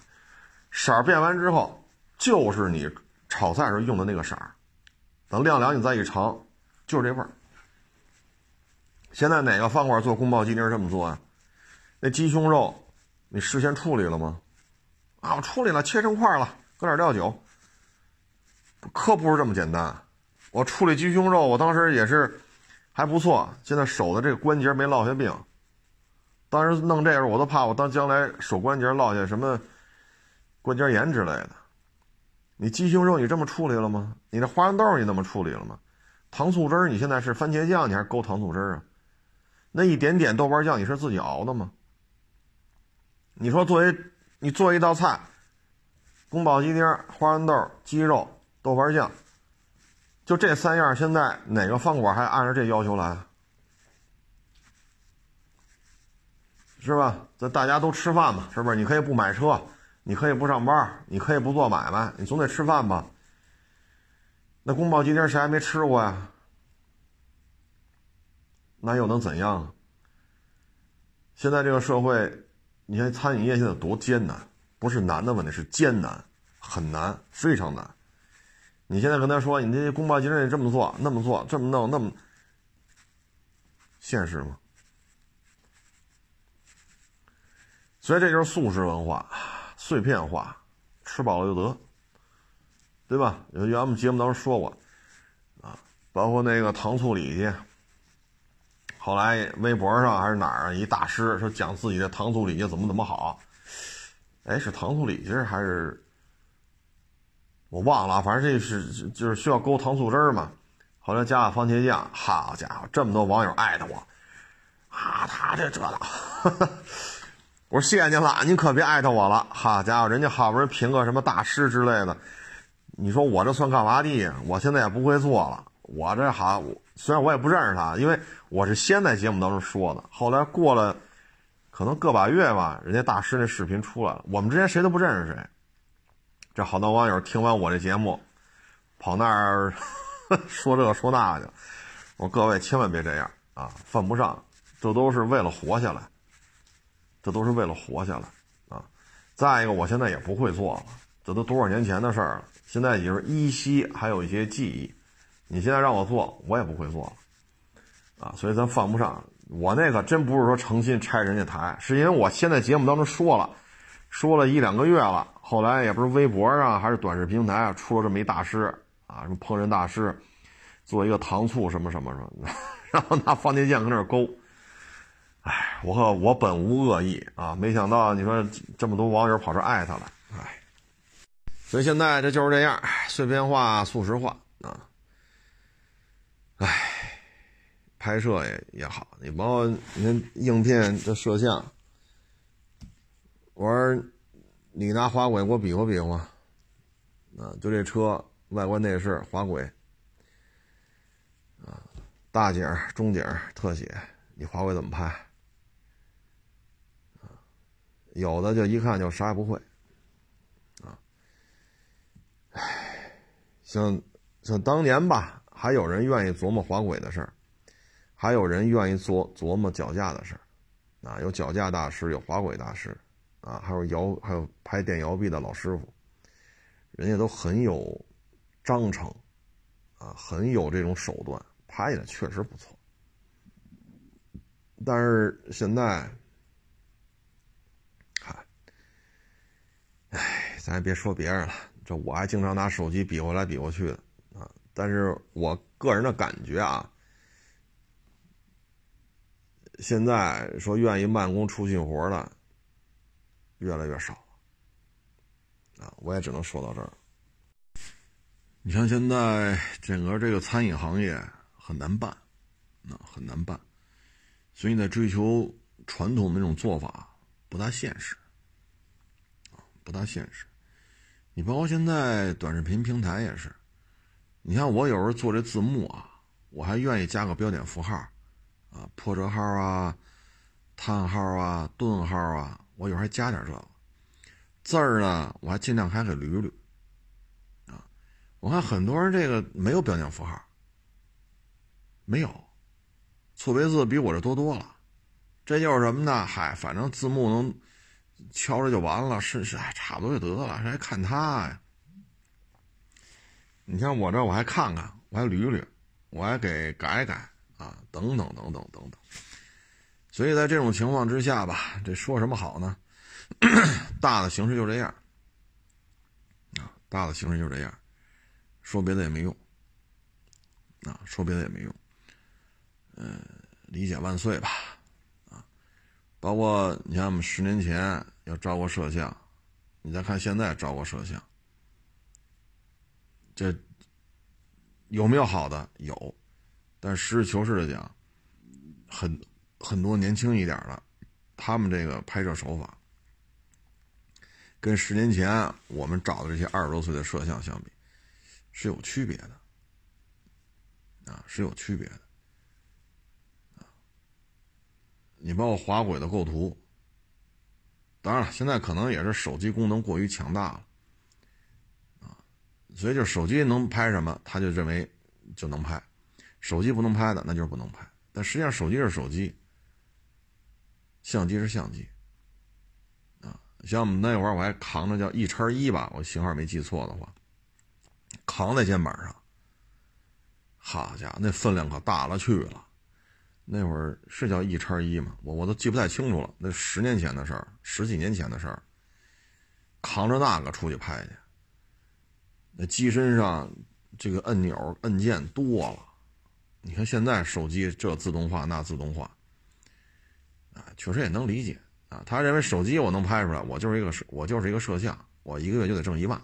色变完之后，就是你。炒菜时候用的那个色儿，等晾凉你再一尝，就是这味儿。现在哪个饭馆做宫保鸡丁这么做啊？那鸡胸肉你事先处理了吗？啊，我处理了，切成块了，搁点料酒。可不是这么简单。我处理鸡胸肉，我当时也是还不错。现在手的这个关节没落下病，当时弄这时候我都怕我当将来手关节落下什么关节炎之类的。你鸡胸肉你这么处理了吗？你这花生豆你那么处理了吗？糖醋汁儿你现在是番茄酱，你还是勾糖醋汁儿啊？那一点点豆瓣酱你是自己熬的吗？你说作为你做一道菜，宫保鸡丁、花生豆、鸡肉、豆瓣酱，就这三样，现在哪个饭馆还按照这要求来？是吧？这大家都吃饭嘛，是不是？你可以不买车。你可以不上班，你可以不做买卖，你总得吃饭吧？那宫保鸡丁谁还没吃过呀？那又能怎样？现在这个社会，你看餐饮业现在多艰难，不是难的问题，是艰难，很难，非常难。你现在跟他说，你这宫保鸡丁你这么做，那么做，这么弄，那么现实吗？所以这就是素食文化。碎片化，吃饱了就得，对吧？原来我们节目当中说过，啊，包括那个糖醋里脊，后来微博上还是哪儿一大师说讲自己的糖醋里脊怎么怎么好，哎，是糖醋里脊还是我忘了，反正这是就是需要勾糖醋汁儿嘛，后来加了番茄酱，好家伙，这么多网友艾特我，啊，他这这的。我说谢谢您了，您可别艾特我了。好家伙，人家好不容易评个什么大师之类的，你说我这算干嘛的？我现在也不会做了。我这好，虽然我也不认识他，因为我是先在节目当中说的，后来过了可能个把月吧，人家大师那视频出来了，我们之间谁都不认识谁。这好多网友听完我这节目，跑那儿 说这说那去。我说各位千万别这样啊，犯不上，这都是为了活下来。这都是为了活下来啊！再一个，我现在也不会做了，这都多少年前的事儿了。现在也是依稀还有一些记忆。你现在让我做，我也不会做了啊！所以咱犯不上。我那个真不是说诚心拆人家台，是因为我现在节目当中说了，说了一两个月了。后来也不是微博上还是短视频平台啊，出了这么一大师啊，什么烹饪大师，做一个糖醋什么什么什么，然后拿番茄酱搁那勾。哎，我和我本无恶意啊，没想到你说这么多网友跑这艾他了，哎，所以现在这就是这样，碎片化、速食化啊。唉，拍摄也也好，你包括你看影片这摄像，我说你拿滑轨给我比划比划，啊，就这车外观内饰滑轨，啊，大景、中景、特写，你滑轨怎么拍？有的就一看就啥也不会。啊唉，像像当年吧，还有人愿意琢磨滑轨的事儿，还有人愿意琢琢磨脚架的事儿，啊，有脚架大师，有滑轨大师，啊，还有摇，还有拍电摇臂的老师傅，人家都很有章程，啊，很有这种手段，拍的确实不错。但是现在，唉，咱也别说别人了。这我还经常拿手机比划来比划去的啊，但是我个人的感觉啊，现在说愿意慢工出细活的越来越少了啊，我也只能说到这儿。你像现在整个这个餐饮行业很难办，啊，很难办，所以呢，追求传统那种做法不大现实，不大现实。你包括现在短视频平台也是，你看我有时候做这字幕啊，我还愿意加个标点符号，啊，破折号啊，叹号啊，顿号啊，我有时候还加点这个字儿呢，我还尽量还给捋捋，啊，我看很多人这个没有标点符号，没有，错别字比我这多多了，这就是什么呢？嗨，反正字幕能。敲着就完了，是是，差不多就得了，谁还看他呀？你像我这，我还看看，我还捋捋，我还给改改啊，等等等等等等。所以在这种情况之下吧，这说什么好呢？大的形势就这样啊，大的形势就这样，说别的也没用啊，说别的也没用。嗯，理解万岁吧。包括你像我们十年前要招过摄像，你再看现在招过摄像，这有没有好的？有，但实事求是的讲，很很多年轻一点的，他们这个拍摄手法，跟十年前我们找的这些二十多岁的摄像相比，是有区别的，啊，是有区别的。你包括滑轨的构图，当然了，现在可能也是手机功能过于强大了，啊，所以就手机能拍什么，他就认为就能拍，手机不能拍的那就是不能拍。但实际上手机是手机，相机是相机，啊，像我们那会儿我还扛着叫一叉一吧，我型号没记错的话，扛在肩膀上，好家伙，那分量可大了去了。那会儿是叫一叉一吗？我我都记不太清楚了。那十年前的事儿，十几年前的事儿，扛着那个出去拍去。那机身上这个按钮按键多了，你看现在手机这自动化那自动化，啊，确实也能理解啊。他认为手机我能拍出来，我就是一个摄，我就是一个摄像，我一个月就得挣一万。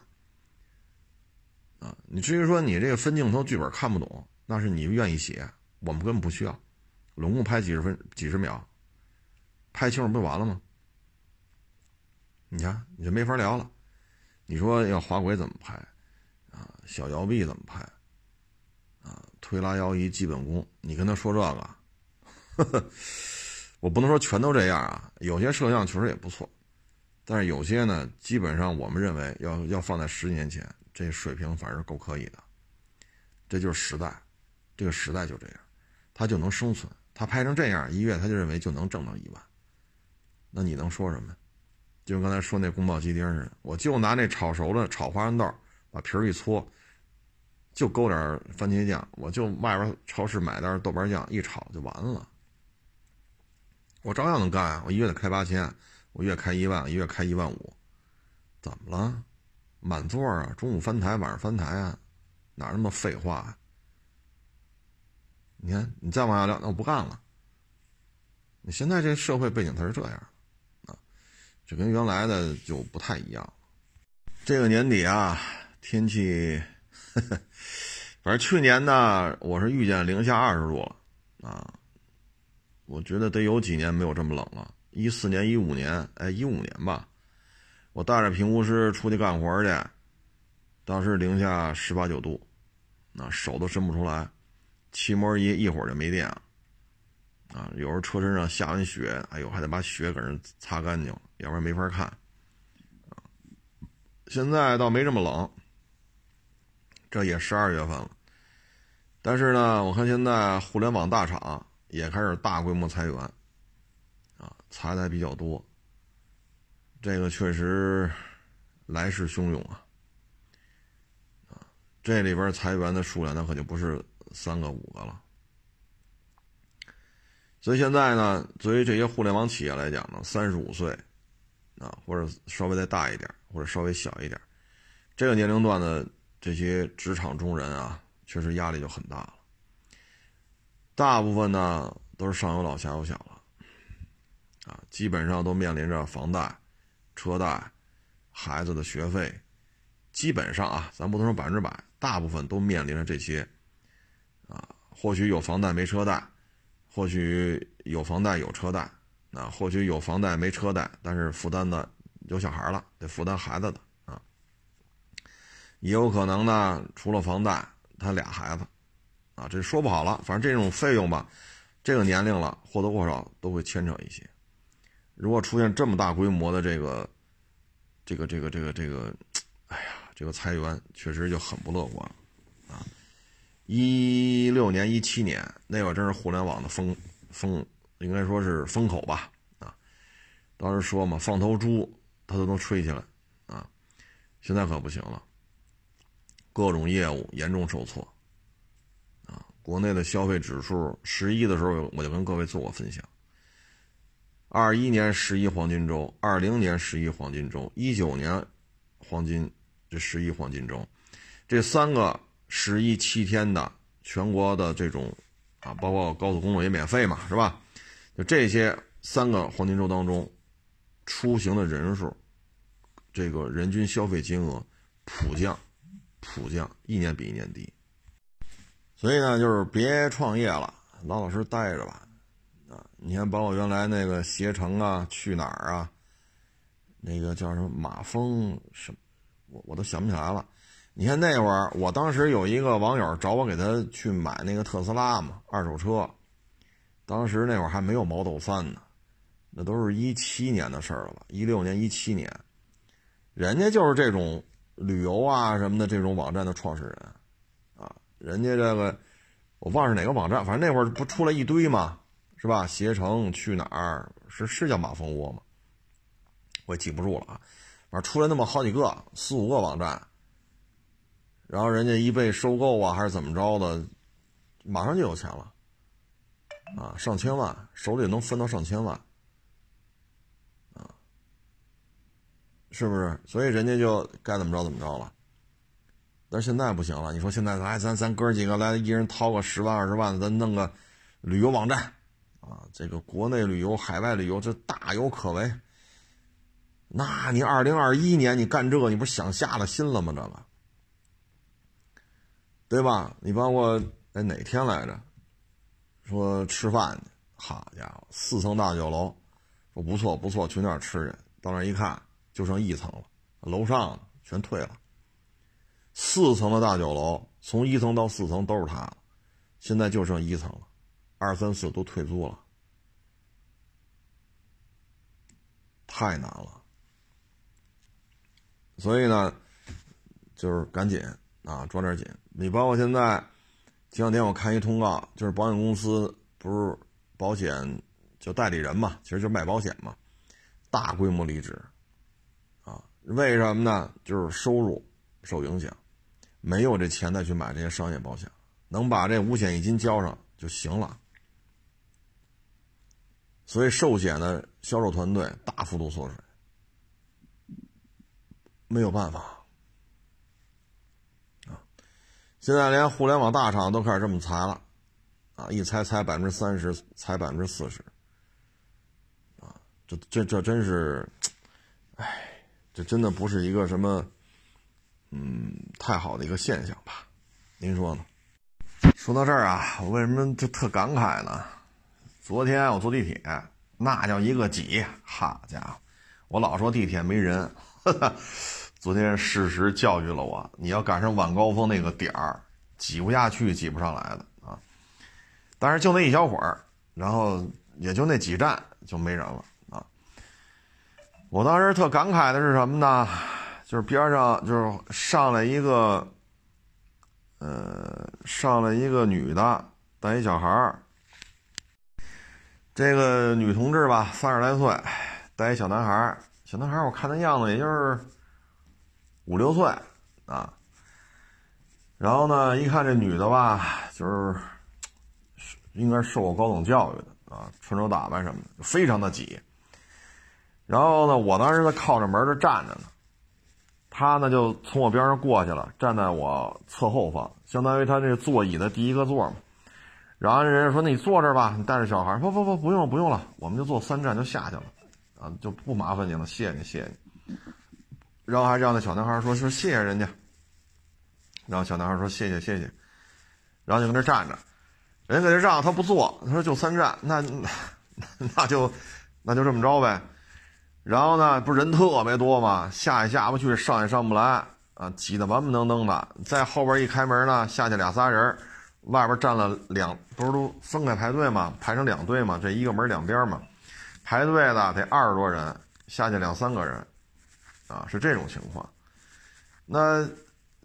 啊，你至于说你这个分镜头剧本看不懂，那是你愿意写，我们根本不需要。拢共拍几十分几十秒，拍清楚不就完了吗？你看，你就没法聊了。你说要滑轨怎么拍啊？小摇臂怎么拍啊？推拉摇移基本功，你跟他说这个，我不能说全都这样啊。有些摄像确实也不错，但是有些呢，基本上我们认为要要放在十年前，这水平反而是够可以的。这就是时代，这个时代就这样，它就能生存。他拍成这样，一月他就认为就能挣到一万，那你能说什么？就跟刚才说那宫保鸡丁似的，我就拿那炒熟的炒花生豆，把皮儿一搓，就勾点番茄酱，我就外边超市买袋豆瓣酱一炒就完了，我照样能干啊！我一月得开八千，我月开一万，一月开一万五，怎么了？满座啊！中午翻台，晚上翻台啊？哪那么废话？你看，你再往下聊，那我不干了。你现在这社会背景它是这样，啊，这跟原来的就不太一样。这个年底啊，天气，反正去年呢，我是遇见零下二十度了啊。我觉得得有几年没有这么冷了，一四年、一五年，哎，一五年吧，我带着评估师出去干活去，当时零下十八九度，那手都伸不出来，漆膜仪一会儿就没电了，啊，有时候车身上下完雪，哎呦，还得把雪给人擦干净，要不然没法看，啊，现在倒没这么冷，这也十二月份了，但是呢，我看现在互联网大厂。也开始大规模裁员，啊，裁的还比较多。这个确实来势汹涌啊，啊，这里边裁员的数量那可就不是三个五个了。所以现在呢，作为这些互联网企业来讲呢，三十五岁，啊，或者稍微再大一点，或者稍微小一点，这个年龄段的这些职场中人啊，确实压力就很大了。大部分呢都是上有老下有小了，啊，基本上都面临着房贷、车贷、孩子的学费，基本上啊，咱不能说百分之百，大部分都面临着这些，啊，或许有房贷没车贷，或许有房贷有车贷，啊，或许有房贷没车贷，但是负担的有小孩了，得负担孩子的啊，也有可能呢，除了房贷，他俩孩子。啊，这说不好了，反正这种费用吧，这个年龄了或多或少都会牵扯一些。如果出现这么大规模的这个、这个、这个、这个、这个，哎呀，这个裁员确实就很不乐观啊！一六年、一七年那会儿真是互联网的风风，应该说是风口吧？啊，当时说嘛，放头猪它都能吹起来啊，现在可不行了，各种业务严重受挫啊。国内的消费指数，十一的时候我就跟各位做过分享。二一年十一黄金周，二零年十一黄金周，一九年黄金这十一黄金周，这三个十一七天的全国的这种啊，包括高速公路也免费嘛，是吧？就这些三个黄金周当中，出行的人数，这个人均消费金额普降，普降，一年比一年低。所以呢，就是别创业了，老老实实待着吧，啊，你看，把我原来那个携程啊，去哪儿啊，那个叫什么马蜂什么，我我都想不起来了。你看那会儿，我当时有一个网友找我给他去买那个特斯拉嘛，二手车，当时那会儿还没有 Model 3呢，那都是一七年的事儿了？一六年、一七年，人家就是这种旅游啊什么的这种网站的创始人啊。人家这个，我忘是哪个网站，反正那会儿不出来一堆嘛，是吧？携程去哪儿是是叫马蜂窝吗？我记不住了啊。反正出来那么好几个，四五个网站，然后人家一被收购啊，还是怎么着的，马上就有钱了，啊，上千万，手里能分到上千万，啊，是不是？所以人家就该怎么着怎么着了。但是现在不行了，你说现在来咱咱哥几个来，一人掏个十万二十万，咱弄个旅游网站，啊，这个国内旅游、海外旅游这大有可为。那你二零二一年你干这个，你不是想瞎了心了吗？这个，对吧？你包括哎哪天来着？说吃饭去，好家伙，四层大酒楼，说不错不错，去那儿吃去。到那儿一看，就剩一层了，楼上全退了。四层的大酒楼，从一层到四层都是他的，现在就剩一层了，二三四都退租了，太难了。所以呢，就是赶紧啊，抓点紧。你包括现在，前两天我看一通告，就是保险公司不是保险就代理人嘛，其实就卖保险嘛，大规模离职，啊，为什么呢？就是收入受影响。没有这钱再去买这些商业保险，能把这五险一金交上就行了。所以寿险的销售团队大幅度缩水，没有办法啊！现在连互联网大厂都开始这么裁了啊！一裁裁百分之三十，裁百分之四十啊！这这这真是，哎，这真的不是一个什么。嗯，太好的一个现象吧？您说呢？说到这儿啊，我为什么就特感慨呢？昨天我坐地铁，那叫一个挤，好家伙！我老说地铁没人，昨天事实教育了我，你要赶上晚高峰那个点儿，挤不下去，挤不上来的啊。但是就那一小会儿，然后也就那几站就没人了啊。我当时特感慨的是什么呢？就是边上就是上来一个，呃，上来一个女的带一小孩儿。这个女同志吧，三十来岁，带一小男孩小男孩我看那样子也就是五六岁啊。然后呢，一看这女的吧，就是应该受过高等教育的啊，穿着打扮什么的非常的挤。然后呢，我当时在靠着门这站着呢，他呢就从我边上过去了，站在我侧后方，相当于他这座椅的第一个座嘛。然后人家说：“那你坐这儿吧，你带着小孩。”不不不，不用不用了，我们就坐三站就下去了，啊，就不麻烦你了，谢谢你谢谢你。然后还让那小男孩说说谢谢人家。然后小男孩说谢谢谢谢，然后就搁那站着，人家搁这让他不坐，他说就三站，那那就那就这么着呗。然后呢，不是人特别多吗？下也下不去，上也上不来，啊，挤得满满登登的。在后边一开门呢，下去俩仨人。外边站了两，不是都分开排队吗？排成两队嘛，这一个门两边嘛，排队的得二十多人，下去两三个人，啊，是这种情况。那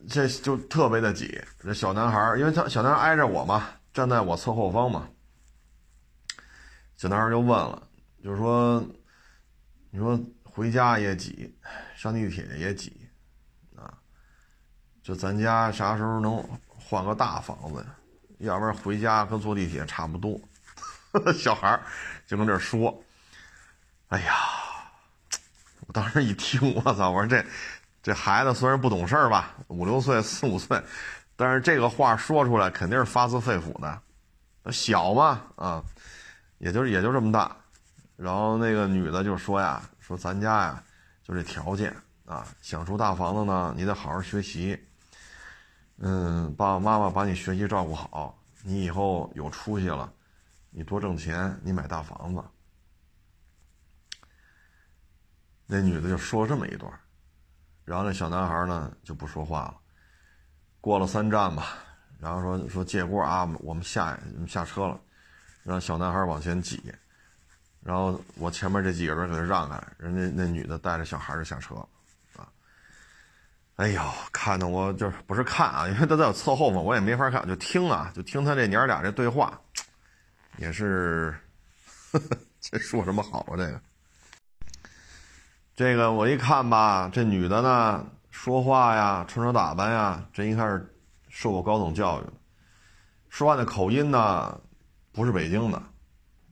这就特别的挤。这小男孩，因为他小男孩挨着我嘛，站在我侧后方嘛。小男孩就问了，就是说，你说回家也挤，上地铁也挤，啊，就咱家啥时候能换个大房子？要不然回家跟坐地铁差不多，小孩就跟这说：“哎呀，我当时一听，我操！我说这这孩子虽然不懂事儿吧，五六岁、四五岁，但是这个话说出来肯定是发自肺腑的。小嘛，啊，也就也就这么大。然后那个女的就说呀：说咱家呀，就这条件啊，想住大房子呢，你得好好学习。”嗯，爸爸妈妈把你学习照顾好，你以后有出息了，你多挣钱，你买大房子。那女的就说这么一段，然后那小男孩呢就不说话了。过了三站吧，然后说说借过啊，我们下下车了，让小男孩往前挤，然后我前面这几个人给他让开，人家那女的带着小孩就下车了。哎呦，看的我就是不是看啊，因为他在我侧后嘛，我也没法看，就听啊，就听他这娘俩这对话，也是，这说什么好啊？这个，这个我一看吧，这女的呢，说话呀，穿着打扮呀，这一看是受过高等教育，说话的口音呢，不是北京的，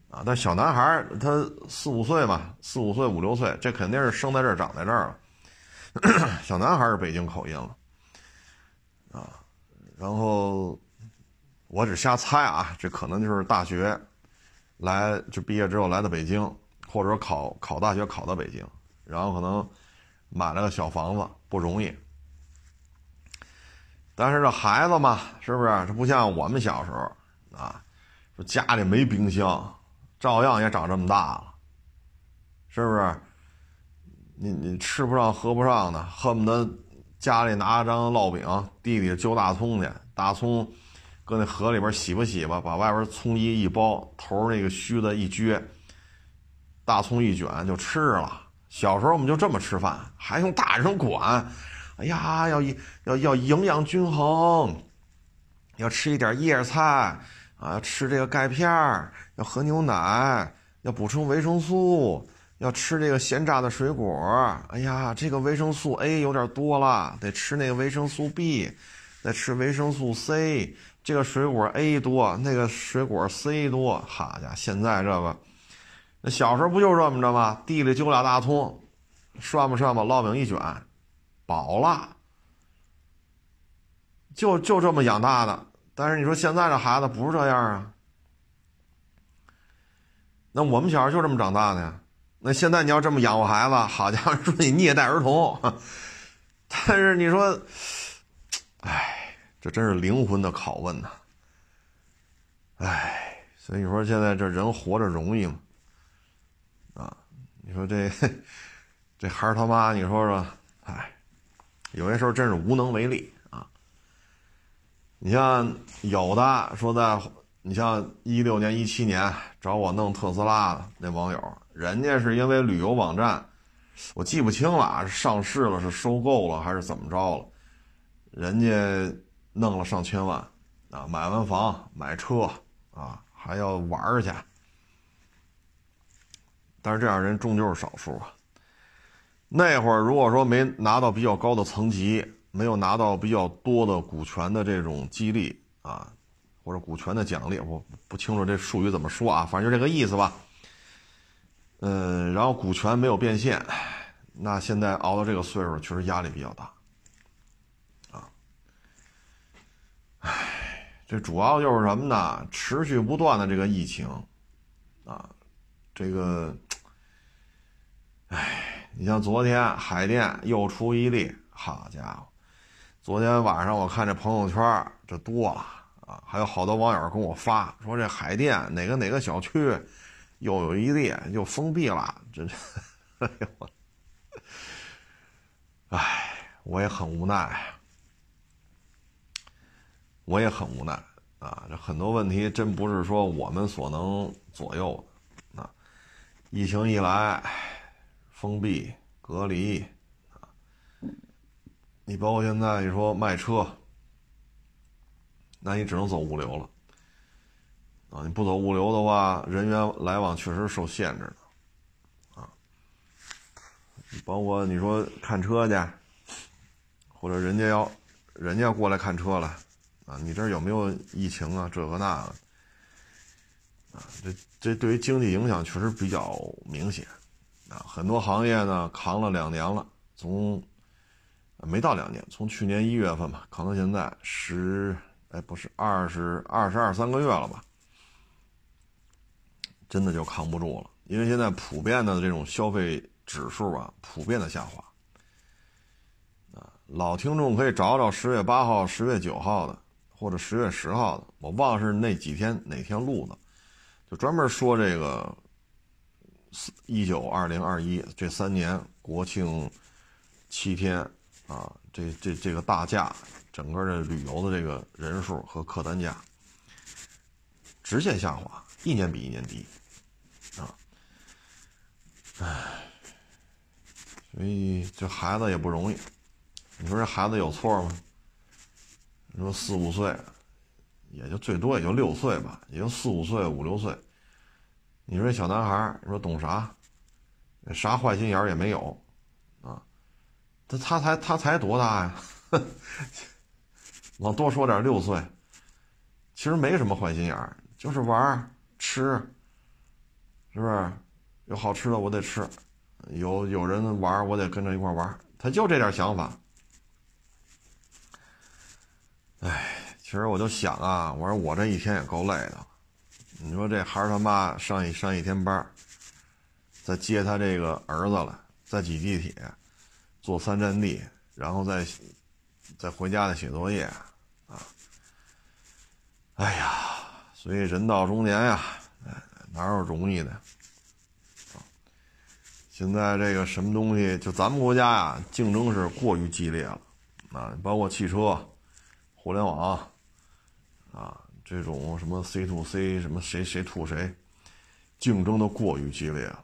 啊，但小男孩他四五岁嘛，四五岁五六岁，这肯定是生在这儿长在这儿了。小男孩是北京口音了，啊，然后我只瞎猜啊，这可能就是大学来就毕业之后来到北京，或者考考大学考到北京，然后可能买了个小房子不容易，但是这孩子嘛，是不是？这不像我们小时候啊，说家里没冰箱，照样也长这么大了，是不是？你你吃不上喝不上的，恨不得家里拿张烙饼，地里揪大葱去，大葱搁那河里边洗吧洗吧，把外边葱衣一包，头那个须子一撅，大葱一卷就吃了。小时候我们就这么吃饭，还用大人管？哎呀，要要要营养均衡，要吃一点叶菜啊，吃这个钙片要喝牛奶，要补充维生素。要吃这个鲜榨的水果，哎呀，这个维生素 A 有点多了，得吃那个维生素 B，得吃维生素 C。这个水果 A 多，那个水果 C 多。好家伙，现在这个，那小时候不就这么着吗？地里揪俩大葱，涮吧涮吧，烙饼一卷，饱了。就就这么养大的。但是你说现在这孩子不是这样啊？那我们小时候就这么长大的呀。那现在你要这么养活孩子，好家伙，说你虐待儿童，但是你说，哎，这真是灵魂的拷问呐！哎，所以说现在这人活着容易吗？啊，你说这这孩儿他妈，你说说，哎，有些时候真是无能为力啊。你像有的说在，你像一六年、一七年找我弄特斯拉的那网友，人家是因为旅游网站，我记不清了啊，是上市了，是收购了，还是怎么着了？人家弄了上千万啊，买完房买车。啊，还要玩去，但是这样人终究是少数啊。那会儿如果说没拿到比较高的层级，没有拿到比较多的股权的这种激励啊，或者股权的奖励，我不清楚这术语怎么说啊，反正就这个意思吧。嗯，然后股权没有变现，那现在熬到这个岁数，确实压力比较大。啊，唉。这主要就是什么呢？持续不断的这个疫情，啊，这个，哎，你像昨天海淀又出一例，好家伙！昨天晚上我看这朋友圈，这多了啊，还有好多网友跟我发说，这海淀哪个哪个小区又有一例，又封闭了，这，哎呦，哎，我也很无奈。我也很无奈啊！这很多问题真不是说我们所能左右的！疫情一来，封闭、隔离啊！你包括现在你说卖车，那你只能走物流了啊！你不走物流的话，人员来往确实受限制的啊！包括你说看车去，或者人家要人家过来看车了。啊，你这有没有疫情啊？这个那个，啊，这这对于经济影响确实比较明显，啊，很多行业呢扛了两年了，从没到两年，从去年一月份吧，扛到现在十，哎，不是二十二十二三个月了吧，真的就扛不住了，因为现在普遍的这种消费指数啊，普遍的下滑，啊，老听众可以找找十月八号、十月九号的。或者十月十号的，我忘了是那几天哪天录的，就专门说这个一九二零二一这三年国庆七天啊，这这这个大假，整个的旅游的这个人数和客单价直线下滑，一年比一年低啊，唉，所以这孩子也不容易，你说这孩子有错吗？你说四五岁，也就最多也就六岁吧，也就四五岁五六岁。你说小男孩你说懂啥？啥坏心眼也没有，啊，他他才他才多大呀？往多说点，六岁，其实没什么坏心眼就是玩吃，是不是？有好吃的我得吃，有有人玩我得跟着一块玩，他就这点想法。哎，其实我就想啊，我说我这一天也够累的。你说这孩儿他妈上一上一天班，再接他这个儿子了，再挤地铁，坐三站地，然后再再回家再写作业啊。哎呀，所以人到中年呀，哪有容易的？现在这个什么东西，就咱们国家呀，竞争是过于激烈了啊，包括汽车。互联网，这种什么 C to C，什么谁谁吐谁，竞争的过于激烈了，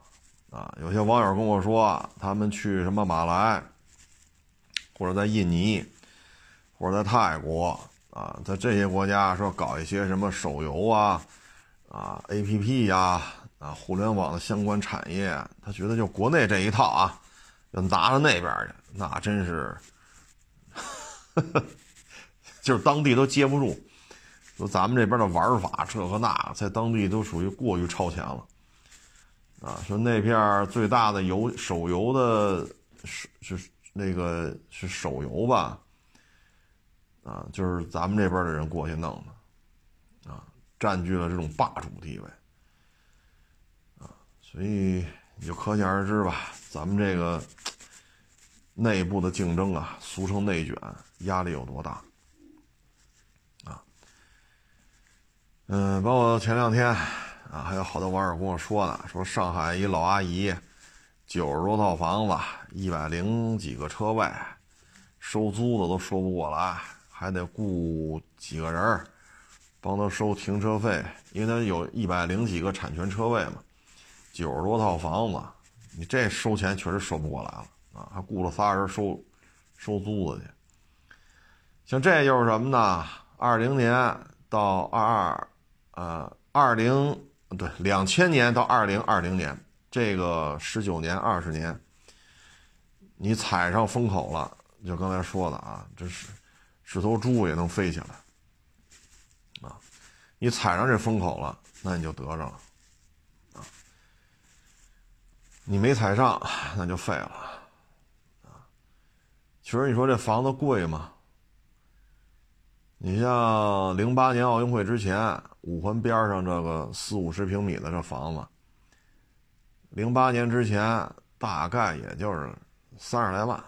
啊，有些网友跟我说，他们去什么马来，或者在印尼，或者在泰国，啊，在这些国家说搞一些什么手游啊，啊，APP 呀，啊，互联网的相关产业，他觉得就国内这一套啊，要拿到那边去，那真是。就是当地都接不住，说咱们这边的玩法这和那，在当地都属于过于超前了，啊，说那片最大的游手游的是是那个是手游吧，啊，就是咱们这边的人过去弄的，啊，占据了这种霸主地位，啊，所以你就可想而知吧，咱们这个内部的竞争啊，俗称内卷，压力有多大？嗯，包括前两天啊，还有好多网友跟我说呢，说上海一老阿姨，九十多套房子，一百零几个车位，收租的都收不过来，还得雇几个人帮他收停车费，因为他有一百零几个产权车位嘛，九十多套房子，你这收钱确实收不过来了。啊，还雇了仨人收收租子去。像这就是什么呢？二零年到二二，呃，二零对两千年到二零二零年，这个十九年二十年，你踩上风口了，就刚才说的啊，这是是头猪也能飞起来啊！你踩上这风口了，那你就得着了啊！你没踩上，那就废了啊。其实你说这房子贵吗？你像零八年奥运会之前，五环边上这个四五十平米的这房子，零八年之前大概也就是三十来万，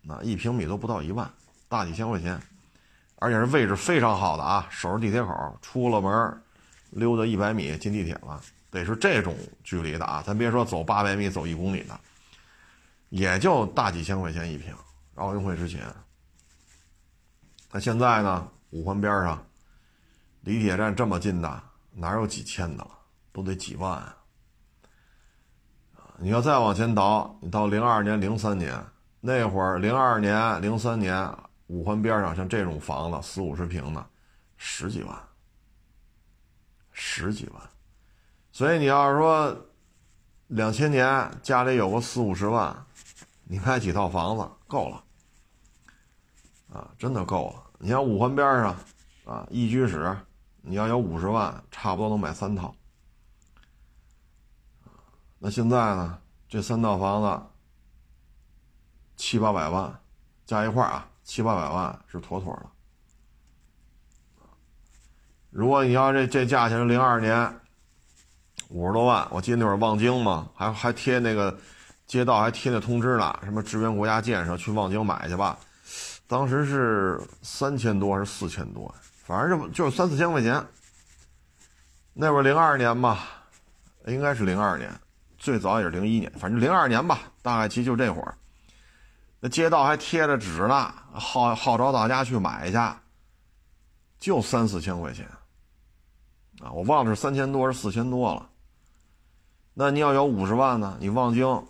那一平米都不到一万，大几千块钱，而且是位置非常好的啊，守着地铁口，出了门溜达一百米进地铁了，得是这种距离的啊，咱别说走八百米、走一公里的，也就大几千块钱一平。奥运会之前，那现在呢？五环边上，离地铁站这么近的，哪有几千的了？都得几万啊！你要再往前倒，你到零二年、零三年那会儿，零二年、零三年，五环边上像这种房子，四五十平的，十几万，十几万。所以你要是说，两千年家里有个四五十万，你买几套房子够了。啊，真的够了！你像五环边上，啊，一居室，你要有五十万，差不多能买三套。那现在呢？这三套房子七八百万，加一块啊，七八百万是妥妥的。如果你要这这价钱零二年五十多万，我记得那会儿望京嘛，还还贴那个街道还贴那通知呢，什么支援国家建设，去望京买去吧。当时是三千多还是四千多？反正就就三四千块钱。那会儿零二年吧，应该是零二年，最早也是零一年，反正零二年吧，大概其就这会儿。那街道还贴着纸呢，号号召大家去买去，就三四千块钱。啊，我忘了是三千多是四千多了。那你要有五十万呢？你望京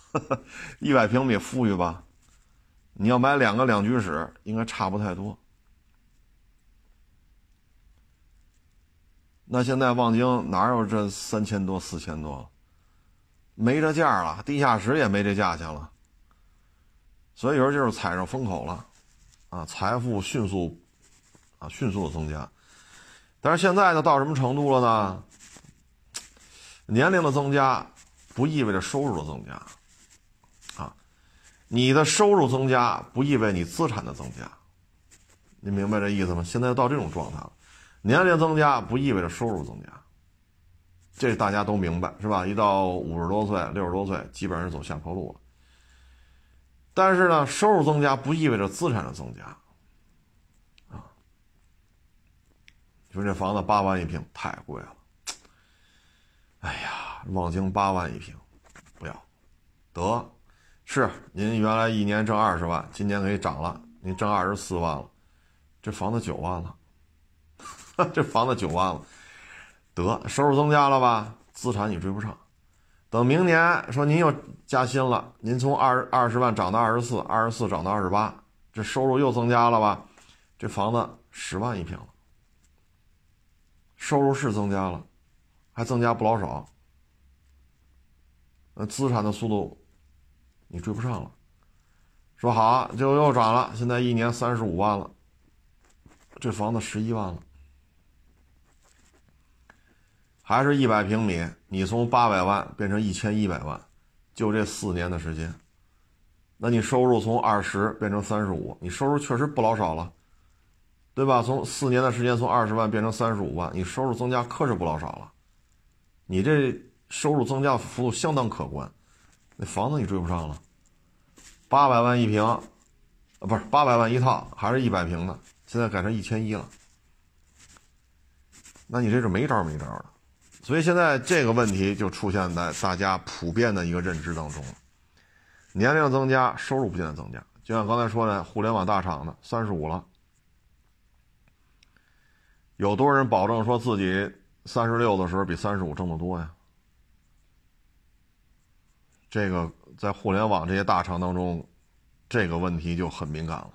一百平米富裕吧？你要买两个两居室，应该差不太多。那现在望京哪有这三千多、四千多？没这价了，地下室也没这价钱了。所以有时候就是踩上风口了，啊，财富迅速，啊，迅速的增加。但是现在呢，到什么程度了呢？年龄的增加不意味着收入的增加。啊你的收入增加不意味你资产的增加，你明白这意思吗？现在到这种状态了，年龄增加不意味着收入增加，这大家都明白是吧？一到五十多岁、六十多岁，基本上是走下坡路了。但是呢，收入增加不意味着资产的增加，啊，说这房子八万一平太贵了，哎呀，望京八万一平，不要，得。是，您原来一年挣二十万，今年给涨了，您挣二十四万了，这房子九万了，这房子九万了，得收入增加了吧？资产你追不上，等明年说您又加薪了，您从二二十万涨到二十四，二十四涨到二十八，这收入又增加了吧？这房子十万一平了，收入是增加了，还增加不老少，那资产的速度。你追不上了，说好就又涨了，现在一年三十五万了，这房子十一万了，还是一百平米，你从八百万变成一千一百万，就这四年的时间，那你收入从二十变成三十五，你收入确实不老少了，对吧？从四年的时间从二十万变成三十五万，你收入增加可是不老少了，你这收入增加幅度相当可观。那房子你追不上了，八百万一平，啊，不是八百万一套，还是一百平的，现在改成一千一了。那你这是没招没招的，所以现在这个问题就出现在大家普遍的一个认知当中了。年龄增加，收入不见得增加。就像刚才说的，互联网大厂的三十五了，有多少人保证说自己三十六的时候比三十五挣得多呀？这个在互联网这些大厂当中，这个问题就很敏感了。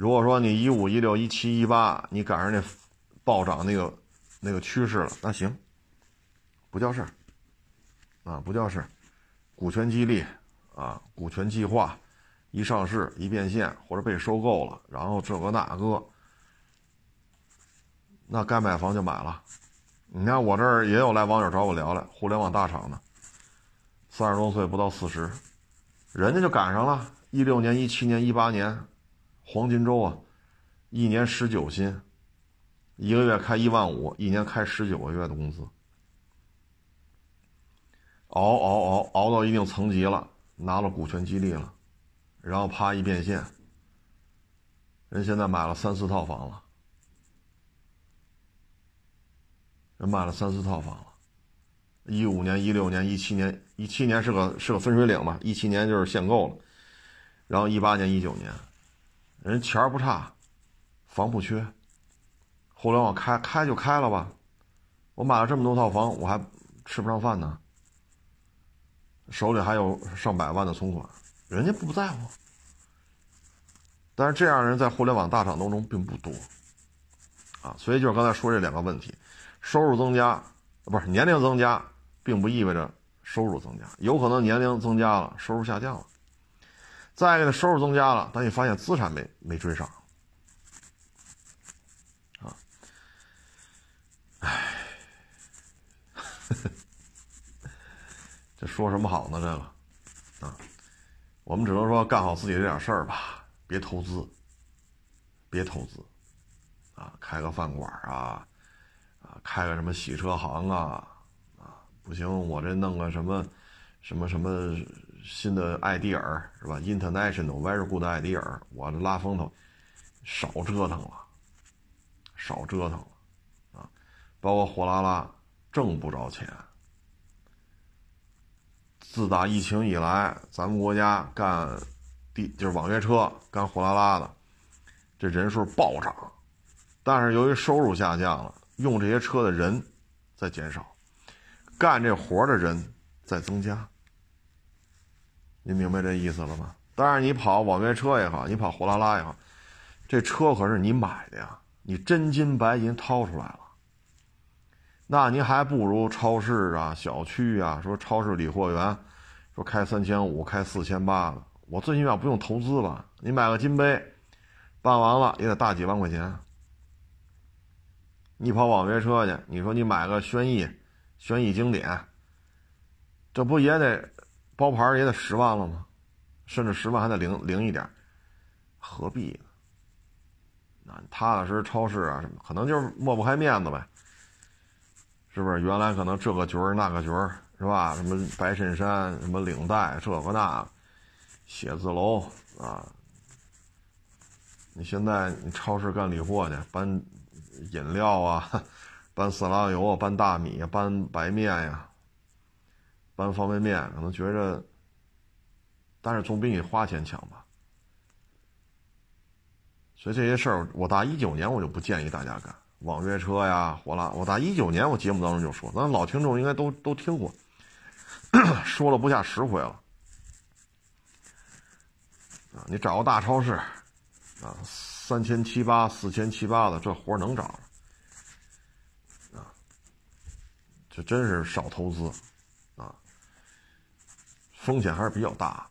如果说你一五一六一七一八，你赶上那暴涨那个那个趋势了，那行，不叫事儿，啊，不叫事儿。股权激励，啊，股权计划，一上市一变现或者被收购了，然后这个那个，那该买房就买了。你看我这儿也有来网友找我聊聊，互联网大厂的，三十多岁不到四十，人家就赶上了，一六年、一七年、一八年，黄金周啊，一年十九薪，一个月开一万五，一年开十九个月的工资。熬熬熬熬到一定层级了，拿了股权激励了，然后啪一变现，人现在买了三四套房了，人买了三四套房了，一五年、一六年、一七年，一七年是个是个分水岭吧，一七年就是限购了，然后一八年、一九年，人钱儿不差，房不缺，互联网开开就开了吧，我买了这么多套房，我还吃不上饭呢。手里还有上百万的存款，人家不在乎。但是这样人在互联网大厂当中并不多，啊，所以就是刚才说这两个问题：收入增加，不是年龄增加，并不意味着收入增加，有可能年龄增加了，收入下降了。再一个，收入增加了，但你发现资产没没追上，啊，唉。这说什么好呢？这个，啊，我们只能说干好自己这点事儿吧，别投资，别投资，啊，开个饭馆啊，啊，开个什么洗车行啊，啊，不行，我这弄个什么，什么什么新的 idea 是吧？International very good idea，我这拉风头，少折腾了，少折腾了，啊，包括货拉拉挣不着钱。自打疫情以来，咱们国家干地就是网约车、干货拉拉的，这人数暴涨，但是由于收入下降了，用这些车的人在减少，干这活的人在增加。您明白这意思了吗？当然，你跑网约车也好，你跑货拉拉也好，这车可是你买的呀，你真金白银掏出来了。那您还不如超市啊、小区啊，说超市理货员，说开三千五、开四千八的，我最起码不用投资吧？你买个金杯，办完了也得大几万块钱。你跑网约车去，你说你买个轩逸、轩逸经典，这不也得包牌也得十万了吗？甚至十万还得零零一点，何必呢？那踏踏实实超市啊什么，可能就是抹不开面子呗。是不是原来可能这个角儿那个角儿是吧？什么白衬衫，什么领带，这个那，写字楼啊。你现在你超市干理货去，搬饮料啊，搬色拉油啊，搬大米啊，搬白面呀，搬方便面，可能觉着，但是总比你花钱强吧。所以这些事儿，我打一九年我就不建议大家干。网约车呀，火拉，我打一九年我节目当中就说，咱老听众应该都都听过，说了不下十回了。啊，你找个大超市，啊，三千七八、四千七八的，这活能找啊，这真是少投资，风险还是比较大，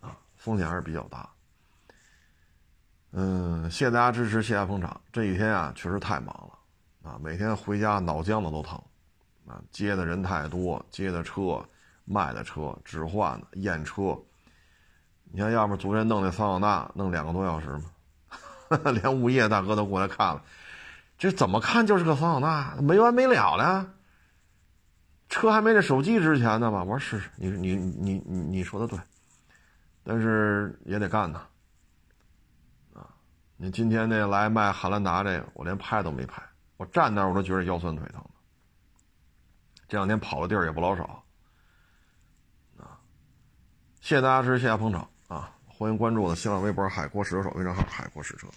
啊，风险还是比较大。嗯，谢谢大家支持，谢谢捧场。这几天啊，确实太忙了，啊，每天回家脑浆子都疼，啊，接的人太多，接的车，卖的车，置换的，验车。你看，要不昨天弄那桑塔纳，弄两个多小时嘛，连物业大哥都过来看了，这怎么看就是个桑塔纳，没完没了的，车还没这手机值钱呢吧？我说是，你你你你你说的对，但是也得干呐。啊，你今天那来卖汉兰达这个，我连拍都没拍，我站那我都觉得腰酸腿疼。这两天跑的地儿也不老少，啊，谢谢大家支持，谢谢捧场啊！欢迎关注我的新浪微博“海阔试车手”微信号“海阔试车”。